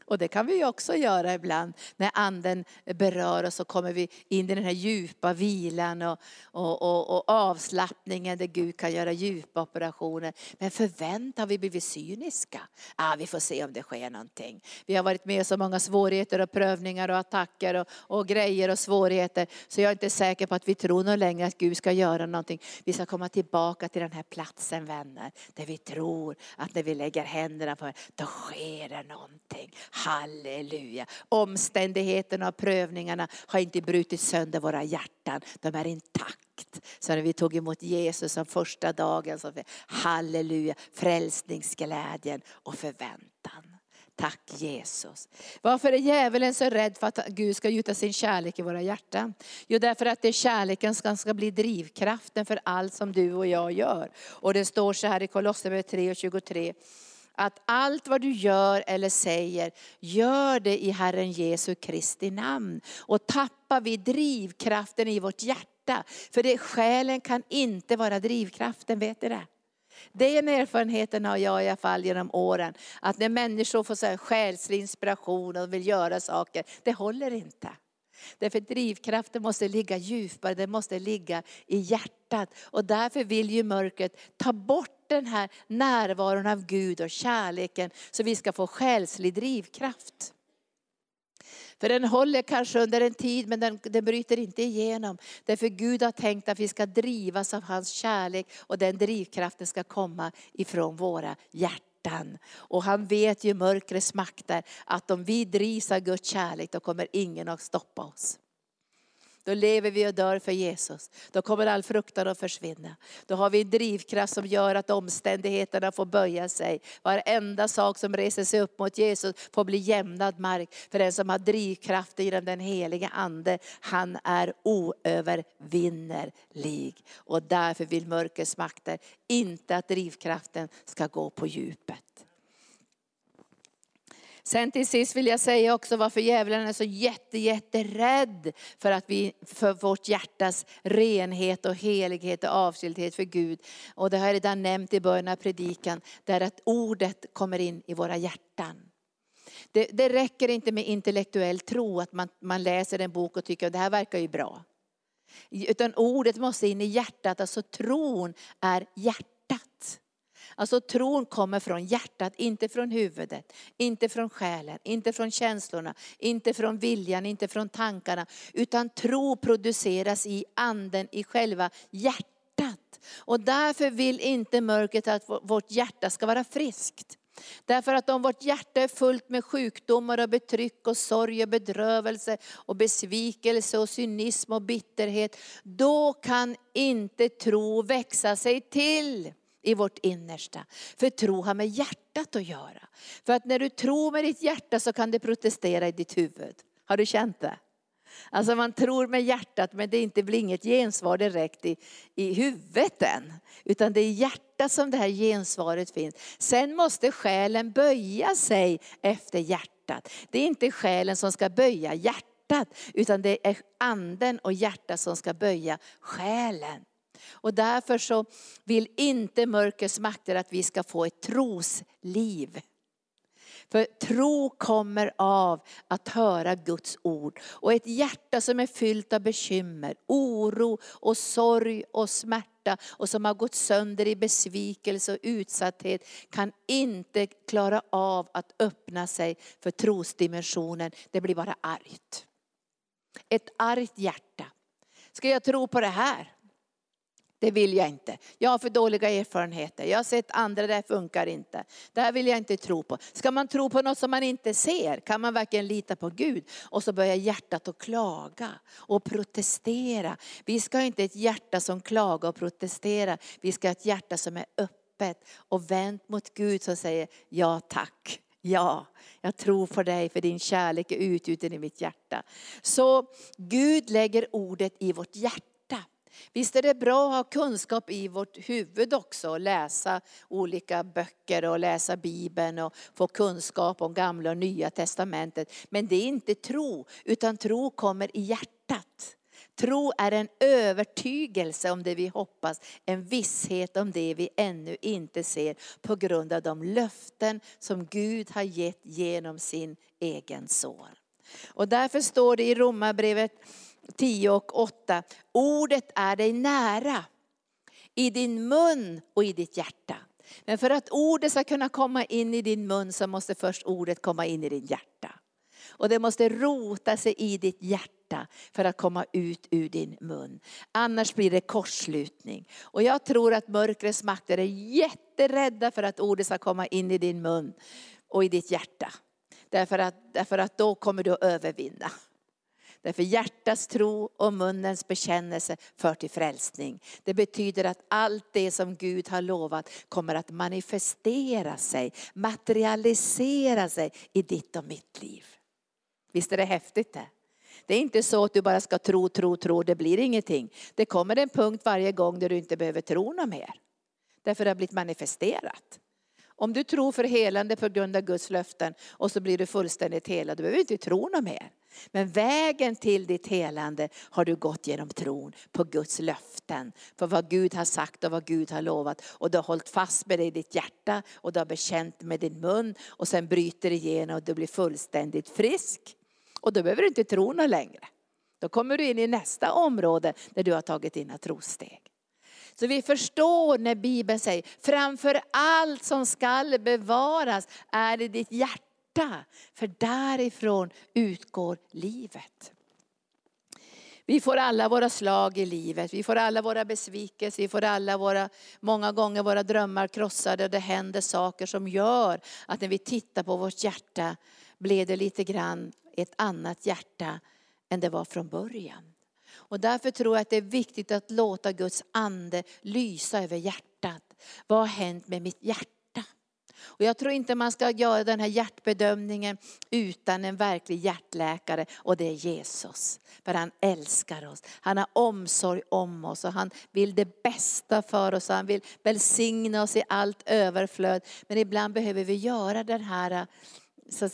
Och det kan vi också göra ibland. När anden berör oss så kommer vi in i den här djupa vilan och, och, och, och avslappningen där Gud kan göra djupa operationer. Men förväntar har vi blivit cyniska? Ah, vi får se om det sker någonting. Vi har varit med så många svårigheter och prövningar och attacker och, och grejer och svårigheter. Så jag är inte säker på att vi tror nog längre att Gud ska göra någonting. Vi ska komma tillbaka till den här platsen vänner. Där vi tror att när vi lägger händerna på då sker det någonting. Halleluja. Omständigheterna och prövningarna har inte brutit sönder våra hjärtan. De är intakt. Så när vi tog emot Jesus som första dagen så halleluja, frälsningsglädjen och förväntan. Tack Jesus. Varför är djävulen så rädd för att Gud ska gjuta sin kärlek i våra hjärtan? Jo, därför att det är kärleken som ska bli drivkraften för allt som du och jag gör. Och det står så här i Kolosserbrevet 3 och 23 att allt vad du gör eller säger, gör det i Herren Jesu Kristi namn. Och tappar vi drivkraften i vårt hjärta. För det, själen kan inte vara drivkraften, vet du det? Den erfarenheten har jag i alla fall genom åren. Att när människor får så här själslig inspiration och vill göra saker, det håller inte. Därför drivkraften måste ligga djupare, den måste ligga i hjärtat. Och därför vill ju mörkret ta bort den här närvaron av Gud och kärleken så vi ska få själslig drivkraft. För den håller kanske under en tid men den, den bryter inte igenom. Därför Gud har tänkt att vi ska drivas av hans kärlek och den drivkraften ska komma ifrån våra hjärtan. Och han vet ju mörkrets makter att om vi drivs av Guds kärlek då kommer ingen att stoppa oss. Då lever vi och dör för Jesus. Då kommer all fruktan att försvinna. Då har vi en drivkraft som gör att omständigheterna får böja sig. Varenda sak som reser sig upp mot Jesus får bli jämnad mark. För den som har drivkraft genom den heliga ande, han är oövervinnerlig. Och därför vill mörkrets makter inte att drivkraften ska gå på djupet. Sen till sist vill jag säga också varför djävulen är så jätte, jätterädd för, att vi, för vårt hjärtas renhet och helighet och avskildhet för Gud. Och det har jag redan nämnt i början av predikan, där att ordet kommer in i våra hjärtan. Det, det räcker inte med intellektuell tro, att man, man läser en bok och tycker att det här verkar ju bra. Utan ordet måste in i hjärtat, alltså tron är hjärtat. Alltså tron kommer från hjärtat, inte från huvudet, inte från själen, inte från känslorna, inte från viljan, inte från tankarna. Utan tro produceras i anden, i själva hjärtat. Och därför vill inte mörkret att vårt hjärta ska vara friskt. Därför att om vårt hjärta är fullt med sjukdomar och betryck och sorg och bedrövelse och besvikelse och cynism och bitterhet, då kan inte tro växa sig till i vårt innersta. För tro har med hjärtat att göra. För att när du tror med ditt hjärta så kan det protestera i ditt huvud. Har du känt det? Alltså man tror med hjärtat men det inte blir inget gensvar direkt i, i huvudet än. Utan det är i hjärtat som det här gensvaret finns. Sen måste själen böja sig efter hjärtat. Det är inte själen som ska böja hjärtat utan det är anden och hjärtat som ska böja själen. Och därför så vill inte mörkrets makter att vi ska få ett trosliv. För tro kommer av att höra Guds ord. Och ett hjärta som är fyllt av bekymmer, oro och sorg och smärta och som har gått sönder i besvikelse och utsatthet kan inte klara av att öppna sig för trosdimensionen. Det blir bara argt. Ett argt hjärta. Ska jag tro på det här? Det vill jag inte. Jag har för dåliga erfarenheter. Jag har sett andra, det funkar inte. Det här vill jag inte tro på. Ska man tro på något som man inte ser? Kan man verkligen lita på Gud? Och så börjar hjärtat att klaga och protestera. Vi ska inte ha ett hjärta som klagar och protesterar. Vi ska ha ett hjärta som är öppet och vänt mot Gud som säger ja tack. Ja, jag tror på dig för din kärlek är utgjuten i mitt hjärta. Så Gud lägger ordet i vårt hjärta. Visst är det bra att ha kunskap i vårt huvud också, och läsa olika böcker och läsa Bibeln och få kunskap om gamla och nya testamentet. Men det är inte tro, utan tro kommer i hjärtat. Tro är en övertygelse om det vi hoppas, en visshet om det vi ännu inte ser på grund av de löften som Gud har gett genom sin egen son. Och därför står det i Romarbrevet 10 och 8. Ordet är dig nära, i din mun och i ditt hjärta. Men för att ordet ska kunna komma in i din mun så måste först ordet komma in i ditt hjärta. Och det måste rota sig i ditt hjärta för att komma ut ur din mun. Annars blir det kortslutning. Och jag tror att mörkrets makter är jätterädda för att ordet ska komma in i din mun och i ditt hjärta. Därför att, därför att då kommer du att övervinna. Därför hjärtats tro och munnens bekännelse för till frälsning. Det betyder att allt det som Gud har lovat kommer att manifestera sig, materialisera sig i ditt och mitt liv. Visst är det häftigt det? Det är inte så att du bara ska tro, tro, tro, det blir ingenting. Det kommer en punkt varje gång där du inte behöver tro något mer. Därför det har blivit manifesterat. Om du tror för helande på grund av Guds löften och så blir du fullständigt helad, du behöver inte tro något mer. Men vägen till ditt helande har du gått genom tron på Guds löften. För vad Gud har sagt och vad Gud har lovat. Och du har hållit fast med det i ditt hjärta och du har bekänt med din mun. Och sen bryter det igenom och du blir fullständigt frisk. Och då behöver du inte tro något längre. Då kommer du in i nästa område där du har tagit dina trosteg. Så vi förstår när Bibeln säger, framför allt som skall bevaras är det ditt hjärta. För därifrån utgår livet. Vi får alla våra slag i livet, vi får alla våra besvikelser, vi får alla våra, många gånger våra drömmar krossade och det händer saker som gör att när vi tittar på vårt hjärta blir det lite grann ett annat hjärta än det var från början. Och därför tror jag att det är viktigt att låta Guds ande lysa över hjärtat. Vad har hänt med mitt hjärta? Och jag tror inte man ska göra den här hjärtbedömningen utan en verklig hjärtläkare och det är Jesus. För han älskar oss, han har omsorg om oss och han vill det bästa för oss. Han vill välsigna oss i allt överflöd. Men ibland behöver vi göra den här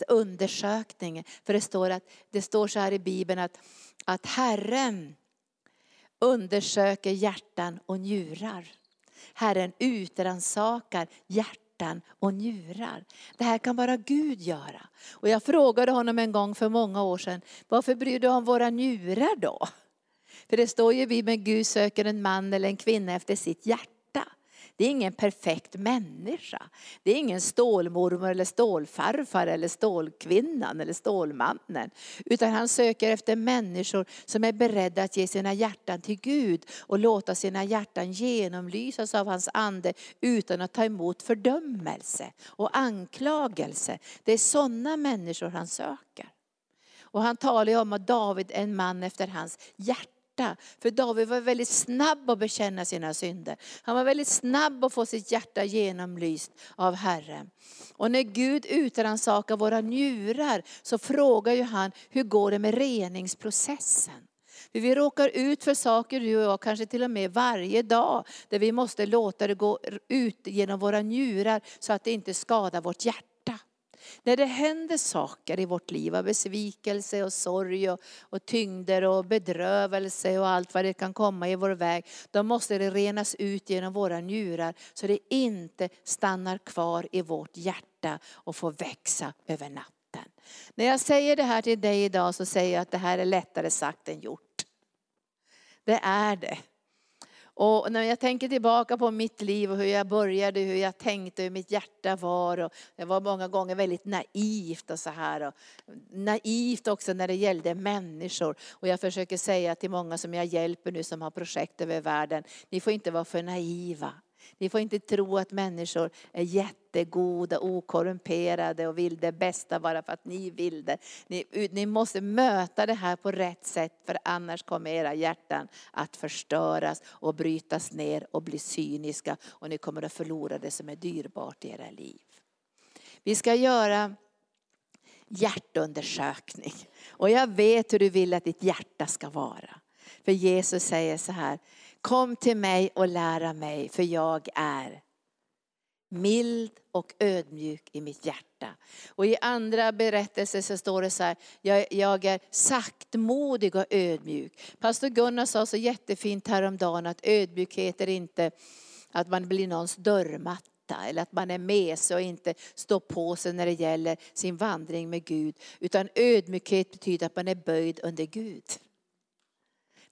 undersökningen. För det står, att, det står så här i Bibeln att, att Herren undersöker hjärtan och njurar. Herren utransakar hjärtan och njurar. Det här kan bara Gud göra. Och jag frågade honom en gång för många år sedan, varför bryr du dig om våra njurar då? För det står ju i Bibeln, Gud söker en man eller en kvinna efter sitt hjärta. Det är ingen perfekt människa. Det är ingen stålmormor eller stålfarfar eller stålkvinnan eller stålmannen. Utan han söker efter människor som är beredda att ge sina hjärtan till Gud och låta sina hjärtan genomlysas av hans ande utan att ta emot fördömelse och anklagelse. Det är sådana människor han söker. Och han talar ju om att David är en man efter hans hjärta hjärta. För David var väldigt snabb att bekänna sina synder. Han var väldigt snabb att få sitt hjärta genomlyst av Herren. Och när Gud utrannsakar våra njurar så frågar ju han, hur går det med reningsprocessen? Vi råkar ut för saker du och jag, kanske till och med varje dag, där vi måste låta det gå ut genom våra njurar så att det inte skadar vårt hjärta. När det händer saker i vårt liv av besvikelse och sorg och, och tyngder och bedrövelse och allt vad det kan komma i vår väg. Då måste det renas ut genom våra njurar så det inte stannar kvar i vårt hjärta och får växa över natten. När jag säger det här till dig idag så säger jag att det här är lättare sagt än gjort. Det är det. Och när jag tänker tillbaka på mitt liv och hur jag började, hur jag tänkte, hur mitt hjärta var. Och det var många gånger väldigt naivt och så här. Och naivt också när det gällde människor. Och jag försöker säga till många som jag hjälper nu som har projekt över världen, ni får inte vara för naiva. Ni får inte tro att människor är jättegoda, okorrumperade och vill det bästa bara för att ni vill det. Ni, ni måste möta det här på rätt sätt för annars kommer era hjärtan att förstöras och brytas ner och bli cyniska och ni kommer att förlora det som är dyrbart i era liv. Vi ska göra hjärtundersökning och jag vet hur du vill att ditt hjärta ska vara. För Jesus säger så här, Kom till mig och lära mig för jag är mild och ödmjuk i mitt hjärta. Och i andra berättelser så står det så här, jag, jag är saktmodig och ödmjuk. Pastor Gunnar sa så jättefint häromdagen att ödmjukhet är inte att man blir någons dörrmatta eller att man är mesig och inte står på sig när det gäller sin vandring med Gud. Utan ödmjukhet betyder att man är böjd under Gud.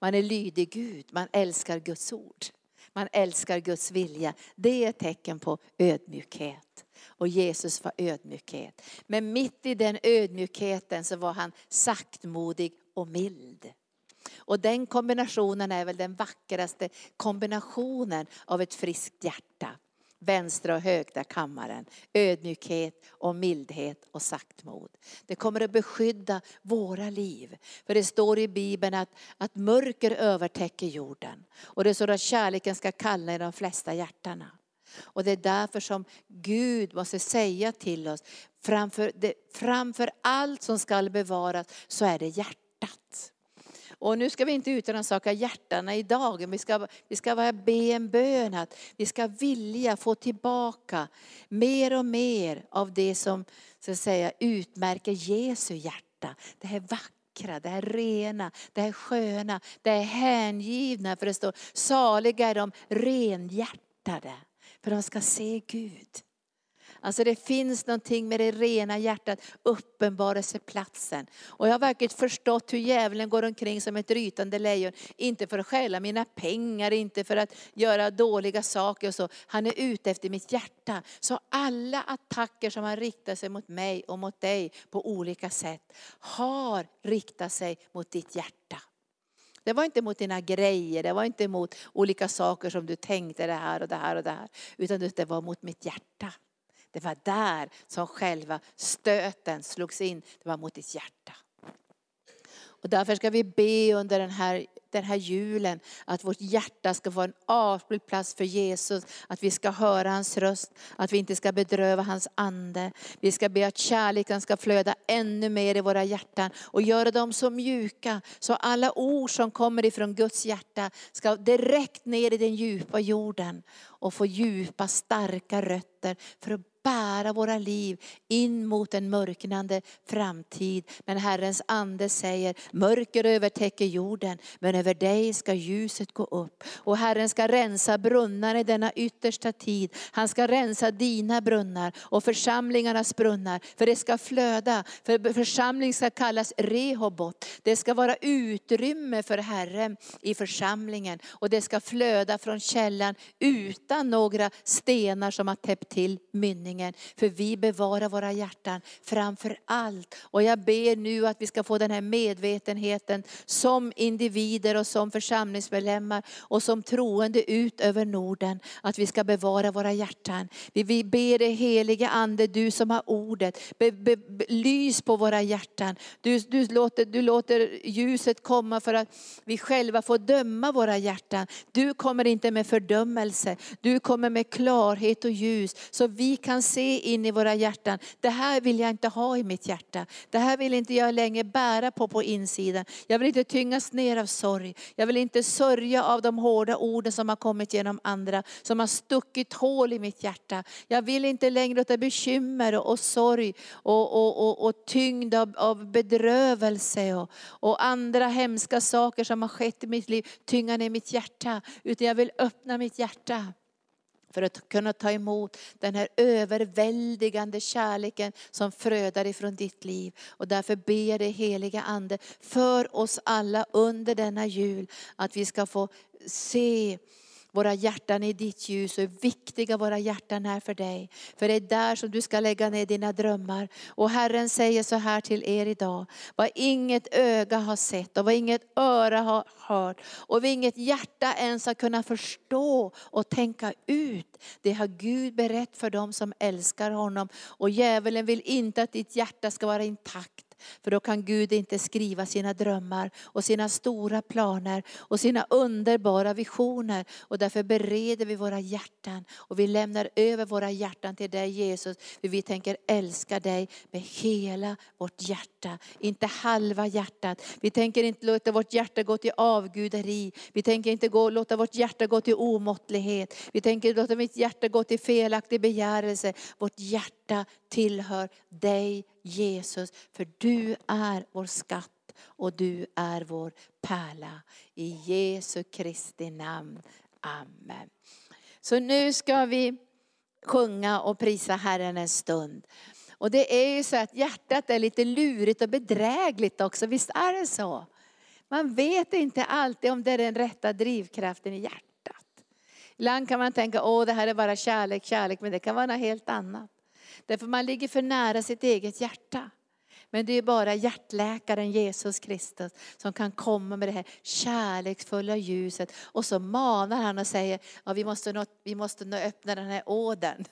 Man är lydig Gud, man älskar Guds ord. Man älskar Guds vilja. Det är ett tecken på ödmjukhet. Och Jesus var ödmjukhet. Men mitt i den ödmjukheten så var han saktmodig och mild. Och den kombinationen är väl den vackraste kombinationen av ett friskt hjärta vänstra och högra kammaren. Ödmjukhet och mildhet och saktmod. Det kommer att beskydda våra liv. För det står i Bibeln att, att mörker övertäcker jorden. Och det står att kärleken ska kalla i de flesta hjärtana. Och det är därför som Gud måste säga till oss, framför, det, framför allt som ska bevaras så är det hjärtat. Och nu ska vi inte utrannsaka hjärtana idag, vi ska, vi ska bara be en bön att vi ska vilja få tillbaka mer och mer av det som så att säga, utmärker Jesu hjärta. Det här vackra vackra, det här rena, det här sköna, det här hängivna. För det står, saliga är de renhjärtade, för de ska se Gud. Alltså det finns någonting med det rena hjärtat, uppenbarelseplatsen. Och jag har verkligen förstått hur djävulen går omkring som ett rytande lejon. Inte för att stjäla mina pengar, inte för att göra dåliga saker och så. Han är ute efter mitt hjärta. Så alla attacker som han riktar sig mot mig och mot dig på olika sätt har riktat sig mot ditt hjärta. Det var inte mot dina grejer, det var inte mot olika saker som du tänkte det här och det här och det här. Utan det var mot mitt hjärta. Det var där som själva stöten slogs in. Det var mot ditt hjärta. Och därför ska vi be under den här, den här julen att vårt hjärta ska få en avskild plats för Jesus. Att vi ska höra hans röst, att vi inte ska bedröva hans ande. Vi ska be att kärleken ska flöda ännu mer i våra hjärtan och göra dem så mjuka så alla ord som kommer ifrån Guds hjärta ska direkt ner i den djupa jorden och få djupa starka rötter för att bära våra liv in mot en mörknande framtid. Men Herrens ande säger, mörker övertäcker jorden, men över dig ska ljuset gå upp. Och Herren ska rensa brunnar i denna yttersta tid. Han ska rensa dina brunnar och församlingarnas brunnar, för det ska flöda. För församling ska kallas Rehobot. Det ska vara utrymme för Herren i församlingen och det ska flöda från källan utan några stenar som har täppt till mynningen. För vi bevarar våra hjärtan framför allt. Och jag ber nu att vi ska få den här medvetenheten som individer och som församlingsmedlemmar och som troende ut över Norden. Att vi ska bevara våra hjärtan. Vi, ber dig helige Ande, du som har ordet, be, be, be, lys på våra hjärtan. Du, du, låter, du låter ljuset komma för att vi själva får döma våra hjärtan. Du kommer inte med fördömelse, du kommer med klarhet och ljus. Så vi kan se in i våra hjärtan. Det här vill jag inte ha i mitt hjärta. Det här vill inte jag längre bära på på insidan. Jag vill inte tyngas ner av sorg. Jag vill inte sörja av de hårda orden som har kommit genom andra, som har stuckit hål i mitt hjärta. Jag vill inte längre låta bekymmer och, och sorg och, och, och, och tyngd av, av bedrövelse och, och andra hemska saker som har skett i mitt liv tynga ner mitt hjärta. Utan jag vill öppna mitt hjärta för att kunna ta emot den här överväldigande kärleken som frödar ifrån ditt liv. Och därför ber jag dig heliga Ande för oss alla under denna jul att vi ska få se våra hjärtan i ditt ljus och hur viktiga våra hjärtan är för dig. För det är där som du ska lägga ner dina drömmar. Och Herren säger så här till er idag. Vad inget öga har sett och vad inget öra har hört och vad inget hjärta ens har kunnat förstå och tänka ut. Det har Gud berättat för dem som älskar honom. Och djävulen vill inte att ditt hjärta ska vara intakt. För då kan Gud inte skriva sina drömmar och sina stora planer och sina underbara visioner. Och därför bereder vi våra hjärtan och vi lämnar över våra hjärtan till dig Jesus. För vi tänker älska dig med hela vårt hjärta, inte halva hjärtat. Vi tänker inte låta vårt hjärta gå till avguderi. Vi tänker inte gå, låta vårt hjärta gå till omåttlighet. Vi tänker låta mitt hjärta gå till felaktig begärelse. Vårt hjärta tillhör dig Jesus, för du är vår skatt och du är vår pärla. I Jesu Kristi namn. Amen. Så nu ska vi sjunga och prisa Herren en stund. Och det är ju så att hjärtat är lite lurigt och bedrägligt också, visst är det så? Man vet inte alltid om det är den rätta drivkraften i hjärtat. Ibland kan man tänka, åh det här är bara kärlek, kärlek, men det kan vara något helt annat. Därför man ligger för nära sitt eget hjärta. Men det är bara hjärtläkaren Jesus Kristus som kan komma med det här kärleksfulla ljuset. Och så manar han och säger, ja, vi, måste nå, vi måste nå öppna den här åden.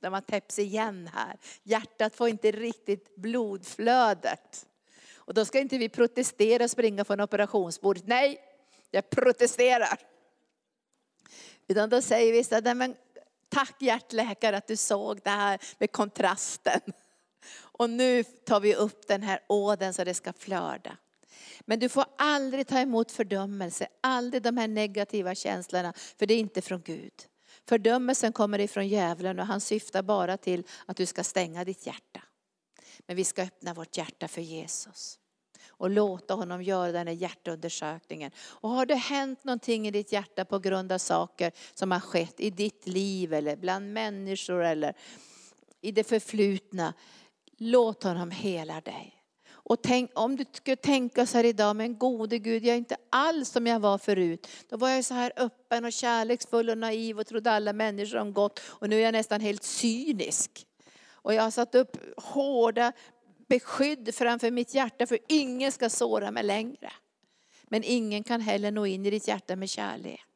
Där man täpps igen här. Hjärtat får inte riktigt blodflödet. Och då ska inte vi protestera och springa från operationsbordet. Nej, jag protesterar. Utan då säger vi så här, Tack hjärtläkare att du såg det här med kontrasten. Och nu tar vi upp den här åden så det ska flöda. Men du får aldrig ta emot fördömelse, aldrig de här negativa känslorna, för det är inte från Gud. Fördömelsen kommer ifrån djävulen och han syftar bara till att du ska stänga ditt hjärta. Men vi ska öppna vårt hjärta för Jesus och låta honom göra den här hjärtundersökningen. Och har det hänt någonting i ditt hjärta på grund av saker som har skett i ditt liv eller bland människor eller i det förflutna, låt honom hela dig. Och tänk, om du skulle tänka så här idag, men gode Gud, jag är inte alls som jag var förut. Då var jag så här öppen och kärleksfull och naiv och trodde alla människor om gott. Och nu är jag nästan helt cynisk. Och jag har satt upp hårda beskydd framför mitt hjärta för ingen ska såra mig längre. Men ingen kan heller nå in i ditt hjärta med kärlek.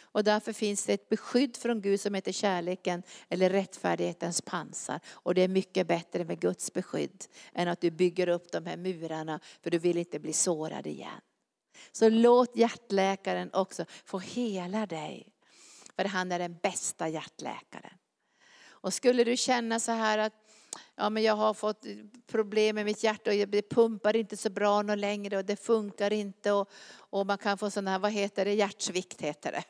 Och därför finns det ett beskydd från Gud som heter kärleken eller rättfärdighetens pansar. Och det är mycket bättre med Guds beskydd än att du bygger upp de här murarna för du vill inte bli sårad igen. Så låt hjärtläkaren också få hela dig. För han är den bästa hjärtläkaren. Och skulle du känna så här att ja, men jag har fått problem med mitt hjärta och det pumpar inte så bra någon längre och det funkar inte. Och, och man kan få sådana här, vad heter det, hjärtsvikt heter det.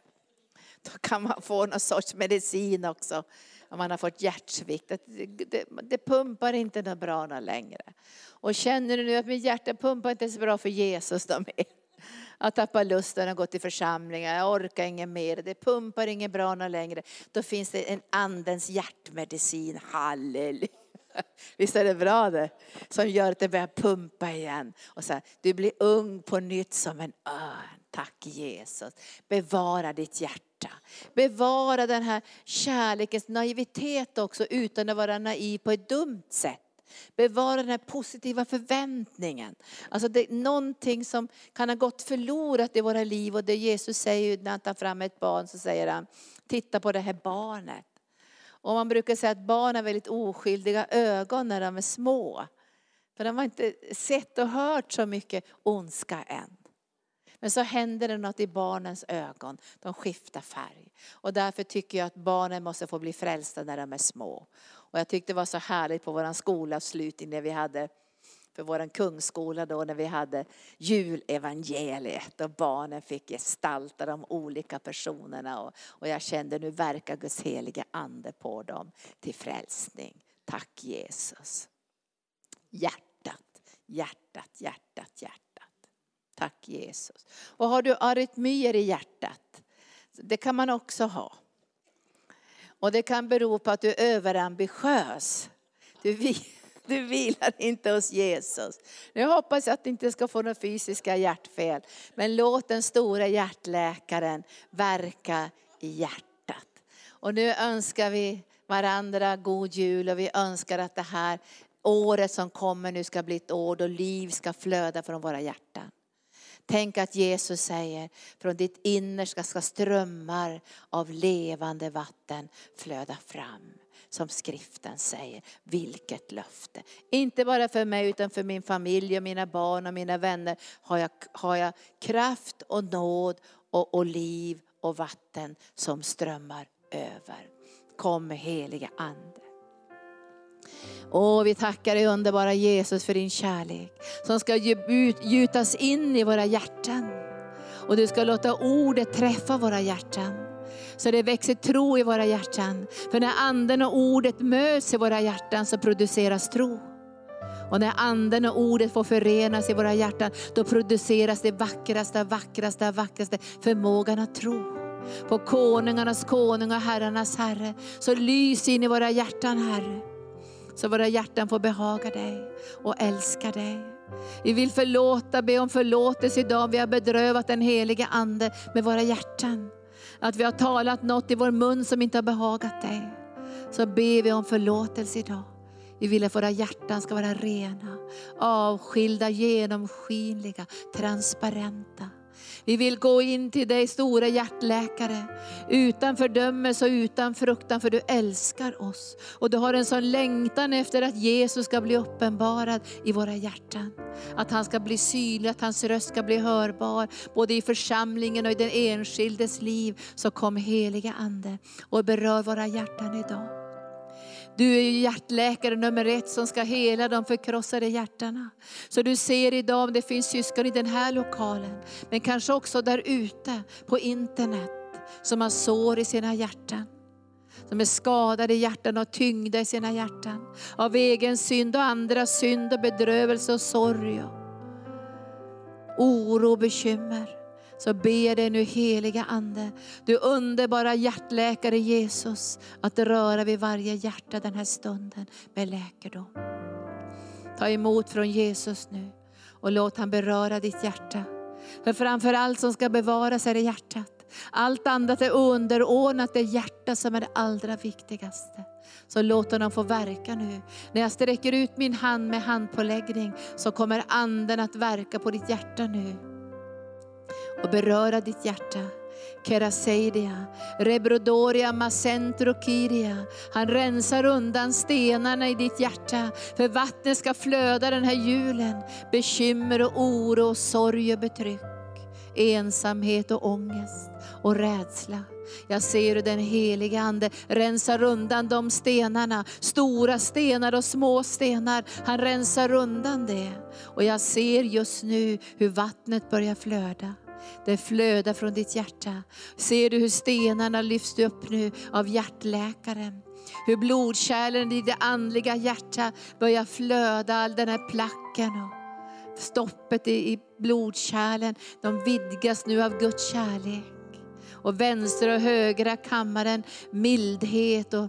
Då kan man få någon sorts medicin också om man har fått hjärtsvikt. Det, det, det pumpar inte något bra någon längre. Och känner du nu att mitt hjärta pumpar inte så bra för Jesus då med. Jag tappar lusten att gå till församlingar, jag orkar inget mer, det pumpar inget bra någon längre. Då finns det en andens hjärtmedicin, halleluja. Visst är det bra det? Som gör att det börjar pumpa igen. Och så här, du blir ung på nytt som en örn. Tack Jesus. Bevara ditt hjärta. Bevara den här kärlekens naivitet också utan att vara naiv på ett dumt sätt. Bevara den här positiva förväntningen. Alltså det är någonting som kan ha gått förlorat i våra liv och det Jesus säger när han tar fram ett barn så säger han, titta på det här barnet. Och man brukar säga att barn har väldigt oskyldiga ögon när de är små. För de har inte sett och hört så mycket ondska än. Men så händer det något i barnens ögon. De skiftar färg. Och därför tycker jag att barnen måste få bli frälsta när de är små. Och jag tyckte det var så härligt på vår skolavslutning när vi hade för vår kungsskola då när vi hade julevangeliet och barnen fick gestalta de olika personerna och, och jag kände nu verkar Guds heliga ande på dem till frälsning. Tack Jesus. Hjärtat, hjärtat, hjärtat, hjärtat. Tack Jesus. Och har du arytmier i hjärtat? Det kan man också ha. Och det kan bero på att du är överambitiös. Du, du vilar inte hos Jesus. Nu hoppas jag att du inte ska få några fysiska hjärtfel. Men låt den stora hjärtläkaren verka i hjärtat. Och nu önskar vi varandra god jul och vi önskar att det här året som kommer nu ska bli ett år då liv ska flöda från våra hjärtan. Tänk att Jesus säger, från ditt innersta ska strömmar av levande vatten flöda fram. Som skriften säger, vilket löfte. Inte bara för mig utan för min familj och mina barn och mina vänner har jag, har jag kraft och nåd och, och liv och vatten som strömmar över. Kom med heliga Ande. Åh, vi tackar dig underbara Jesus för din kärlek som ska gjutas in i våra hjärtan. Och du ska låta ordet träffa våra hjärtan. Så det växer tro i våra hjärtan. För när anden och ordet möts i våra hjärtan så produceras tro. Och när anden och ordet får förenas i våra hjärtan, då produceras det vackraste, vackraste, vackraste förmågan att tro. På konungarnas konung och herrarnas herre. Så lys in i våra hjärtan Herre. Så våra hjärtan får behaga dig och älska dig. Vi vill förlåta, be om förlåtelse idag. om Vi har bedrövat den helige Ande med våra hjärtan. Att vi har talat något i vår mun som inte har behagat dig. Så ber vi om förlåtelse idag. Vi vill att våra hjärtan ska vara rena, avskilda, genomskinliga, transparenta. Vi vill gå in till dig stora hjärtläkare, utan fördömelse och utan fruktan för du älskar oss. Och du har en sån längtan efter att Jesus ska bli uppenbarad i våra hjärtan. Att han ska bli synlig, att hans röst ska bli hörbar, både i församlingen och i den enskildes liv. Så kom heliga Ande och berör våra hjärtan idag. Du är hjärtläkare nummer ett som ska hela de förkrossade hjärtana. Så du ser idag om det finns syskon i den här lokalen, men kanske också där ute på internet, som har sår i sina hjärtan. Som är skadade i hjärtan och tyngda i sina hjärtan. Av egen synd och andra synd och bedrövelse och sorg. oro och bekymmer så ber jag dig nu heliga Ande, du underbara hjärtläkare Jesus, att röra vid varje hjärta den här stunden med läkedom. Ta emot från Jesus nu och låt han beröra ditt hjärta. För framför allt som ska bevaras är det hjärtat. Allt annat är underordnat det hjärta som är det allra viktigaste. Så låt honom få verka nu. När jag sträcker ut min hand med handpåläggning så kommer anden att verka på ditt hjärta nu. Och beröra ditt hjärta. Keraseidia, Rebrodoria, Macentro, Kiria. Han rensar undan stenarna i ditt hjärta. För vattnet ska flöda den här julen. Bekymmer och oro och sorg och betryck. Ensamhet och ångest och rädsla. Jag ser hur den heliga Ande rensar undan de stenarna, stora stenar och små stenar. Han rensar undan det. Och jag ser just nu hur vattnet börjar flöda. Det flödar från ditt hjärta. Ser du hur stenarna lyfts upp nu av hjärtläkaren? Hur blodkärlen i det andliga hjärta börjar flöda, all den här placken och stoppet i blodkärlen, de vidgas nu av Guds kärlek. Och vänstra och högra kammaren, mildhet och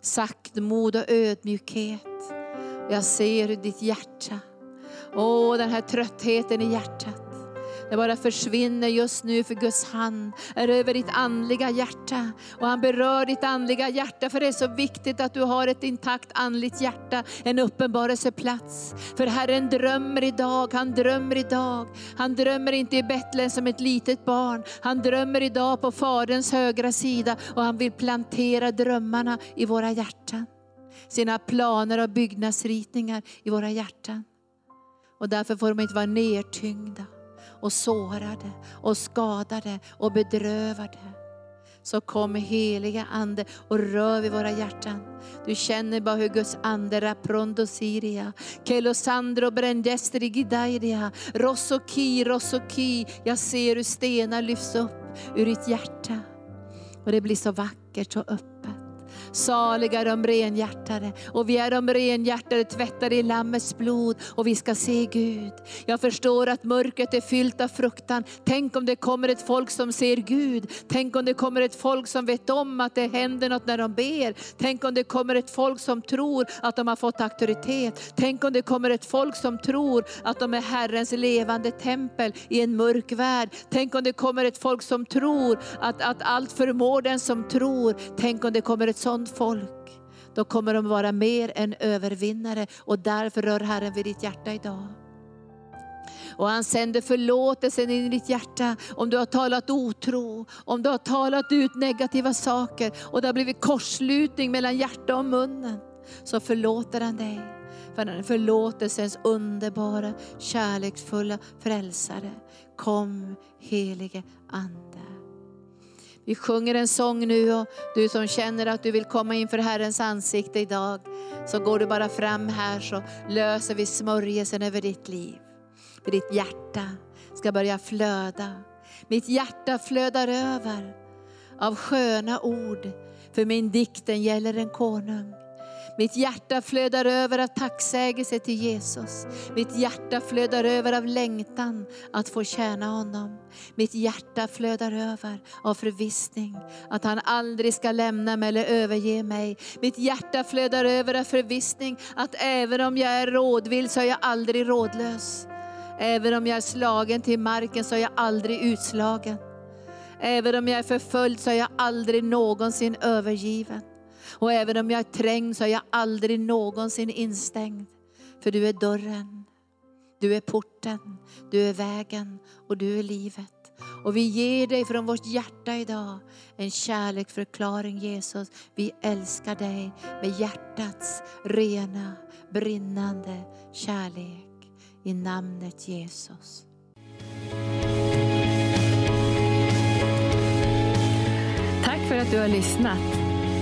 saktmod och ödmjukhet. Jag ser hur ditt hjärta, åh den här tröttheten i hjärtat, det bara försvinner just nu för Guds hand är över ditt andliga hjärta. Och han berör ditt andliga hjärta för det är så viktigt att du har ett intakt andligt hjärta, en uppenbarelseplats. För Herren drömmer idag, han drömmer idag. Han drömmer inte i Betlehem som ett litet barn. Han drömmer idag på Faderns högra sida och han vill plantera drömmarna i våra hjärtan. Sina planer och byggnadsritningar i våra hjärtan. Och därför får de inte vara nedtyngda och sårade och skadade och bedrövade. Så kom heliga Ande och rör vid våra hjärtan. Du känner bara hur Guds ande raprondo siria, kelosandro brendestri gidairia, rossoki, rossoki. Jag ser hur stenar lyfts upp ur ditt hjärta. Och det blir så vackert och öppet. Saliga de renhjärtade och vi är de renhjärtade tvättade i Lammets blod och vi ska se Gud. Jag förstår att mörkret är fyllt av fruktan. Tänk om det kommer ett folk som ser Gud. Tänk om det kommer ett folk som vet om att det händer något när de ber. Tänk om det kommer ett folk som tror att de har fått auktoritet. Tänk om det kommer ett folk som tror att de är Herrens levande tempel i en mörk värld. Tänk om det kommer ett folk som tror att, att allt förmår den som tror. Tänk om det kommer ett sånt sådant folk, då kommer de vara mer än övervinnare och därför rör Herren vid ditt hjärta idag. Och han sänder förlåtelsen in i ditt hjärta om du har talat otro, om du har talat ut negativa saker och det har blivit korslutning mellan hjärta och munnen. Så förlåter han dig. För han är förlåtelsens underbara, kärleksfulla frälsare. Kom helige Ande. Vi sjunger en sång nu och du som känner att du vill komma inför Herrens ansikte idag, så går du bara fram här så löser vi smörjelsen över ditt liv. För ditt hjärta ska börja flöda. Mitt hjärta flödar över av sköna ord, för min dikten gäller en konung. Mitt hjärta flödar över av tacksägelse till Jesus. Mitt hjärta flödar över av längtan att få tjäna honom. Mitt hjärta flödar över av förvissning att han aldrig ska lämna mig eller överge mig. Mitt hjärta flödar över av förvissning att även om jag är rådvill så är jag aldrig rådlös. Även om jag är slagen till marken så är jag aldrig utslagen. Även om jag är förföljd så är jag aldrig någonsin övergiven. Och även om jag är trängd så är jag aldrig någonsin instängd. För du är dörren, du är porten, du är vägen och du är livet. Och vi ger dig från vårt hjärta idag en kärleksförklaring Jesus. Vi älskar dig med hjärtats rena, brinnande kärlek. I namnet Jesus. Tack för att du har lyssnat.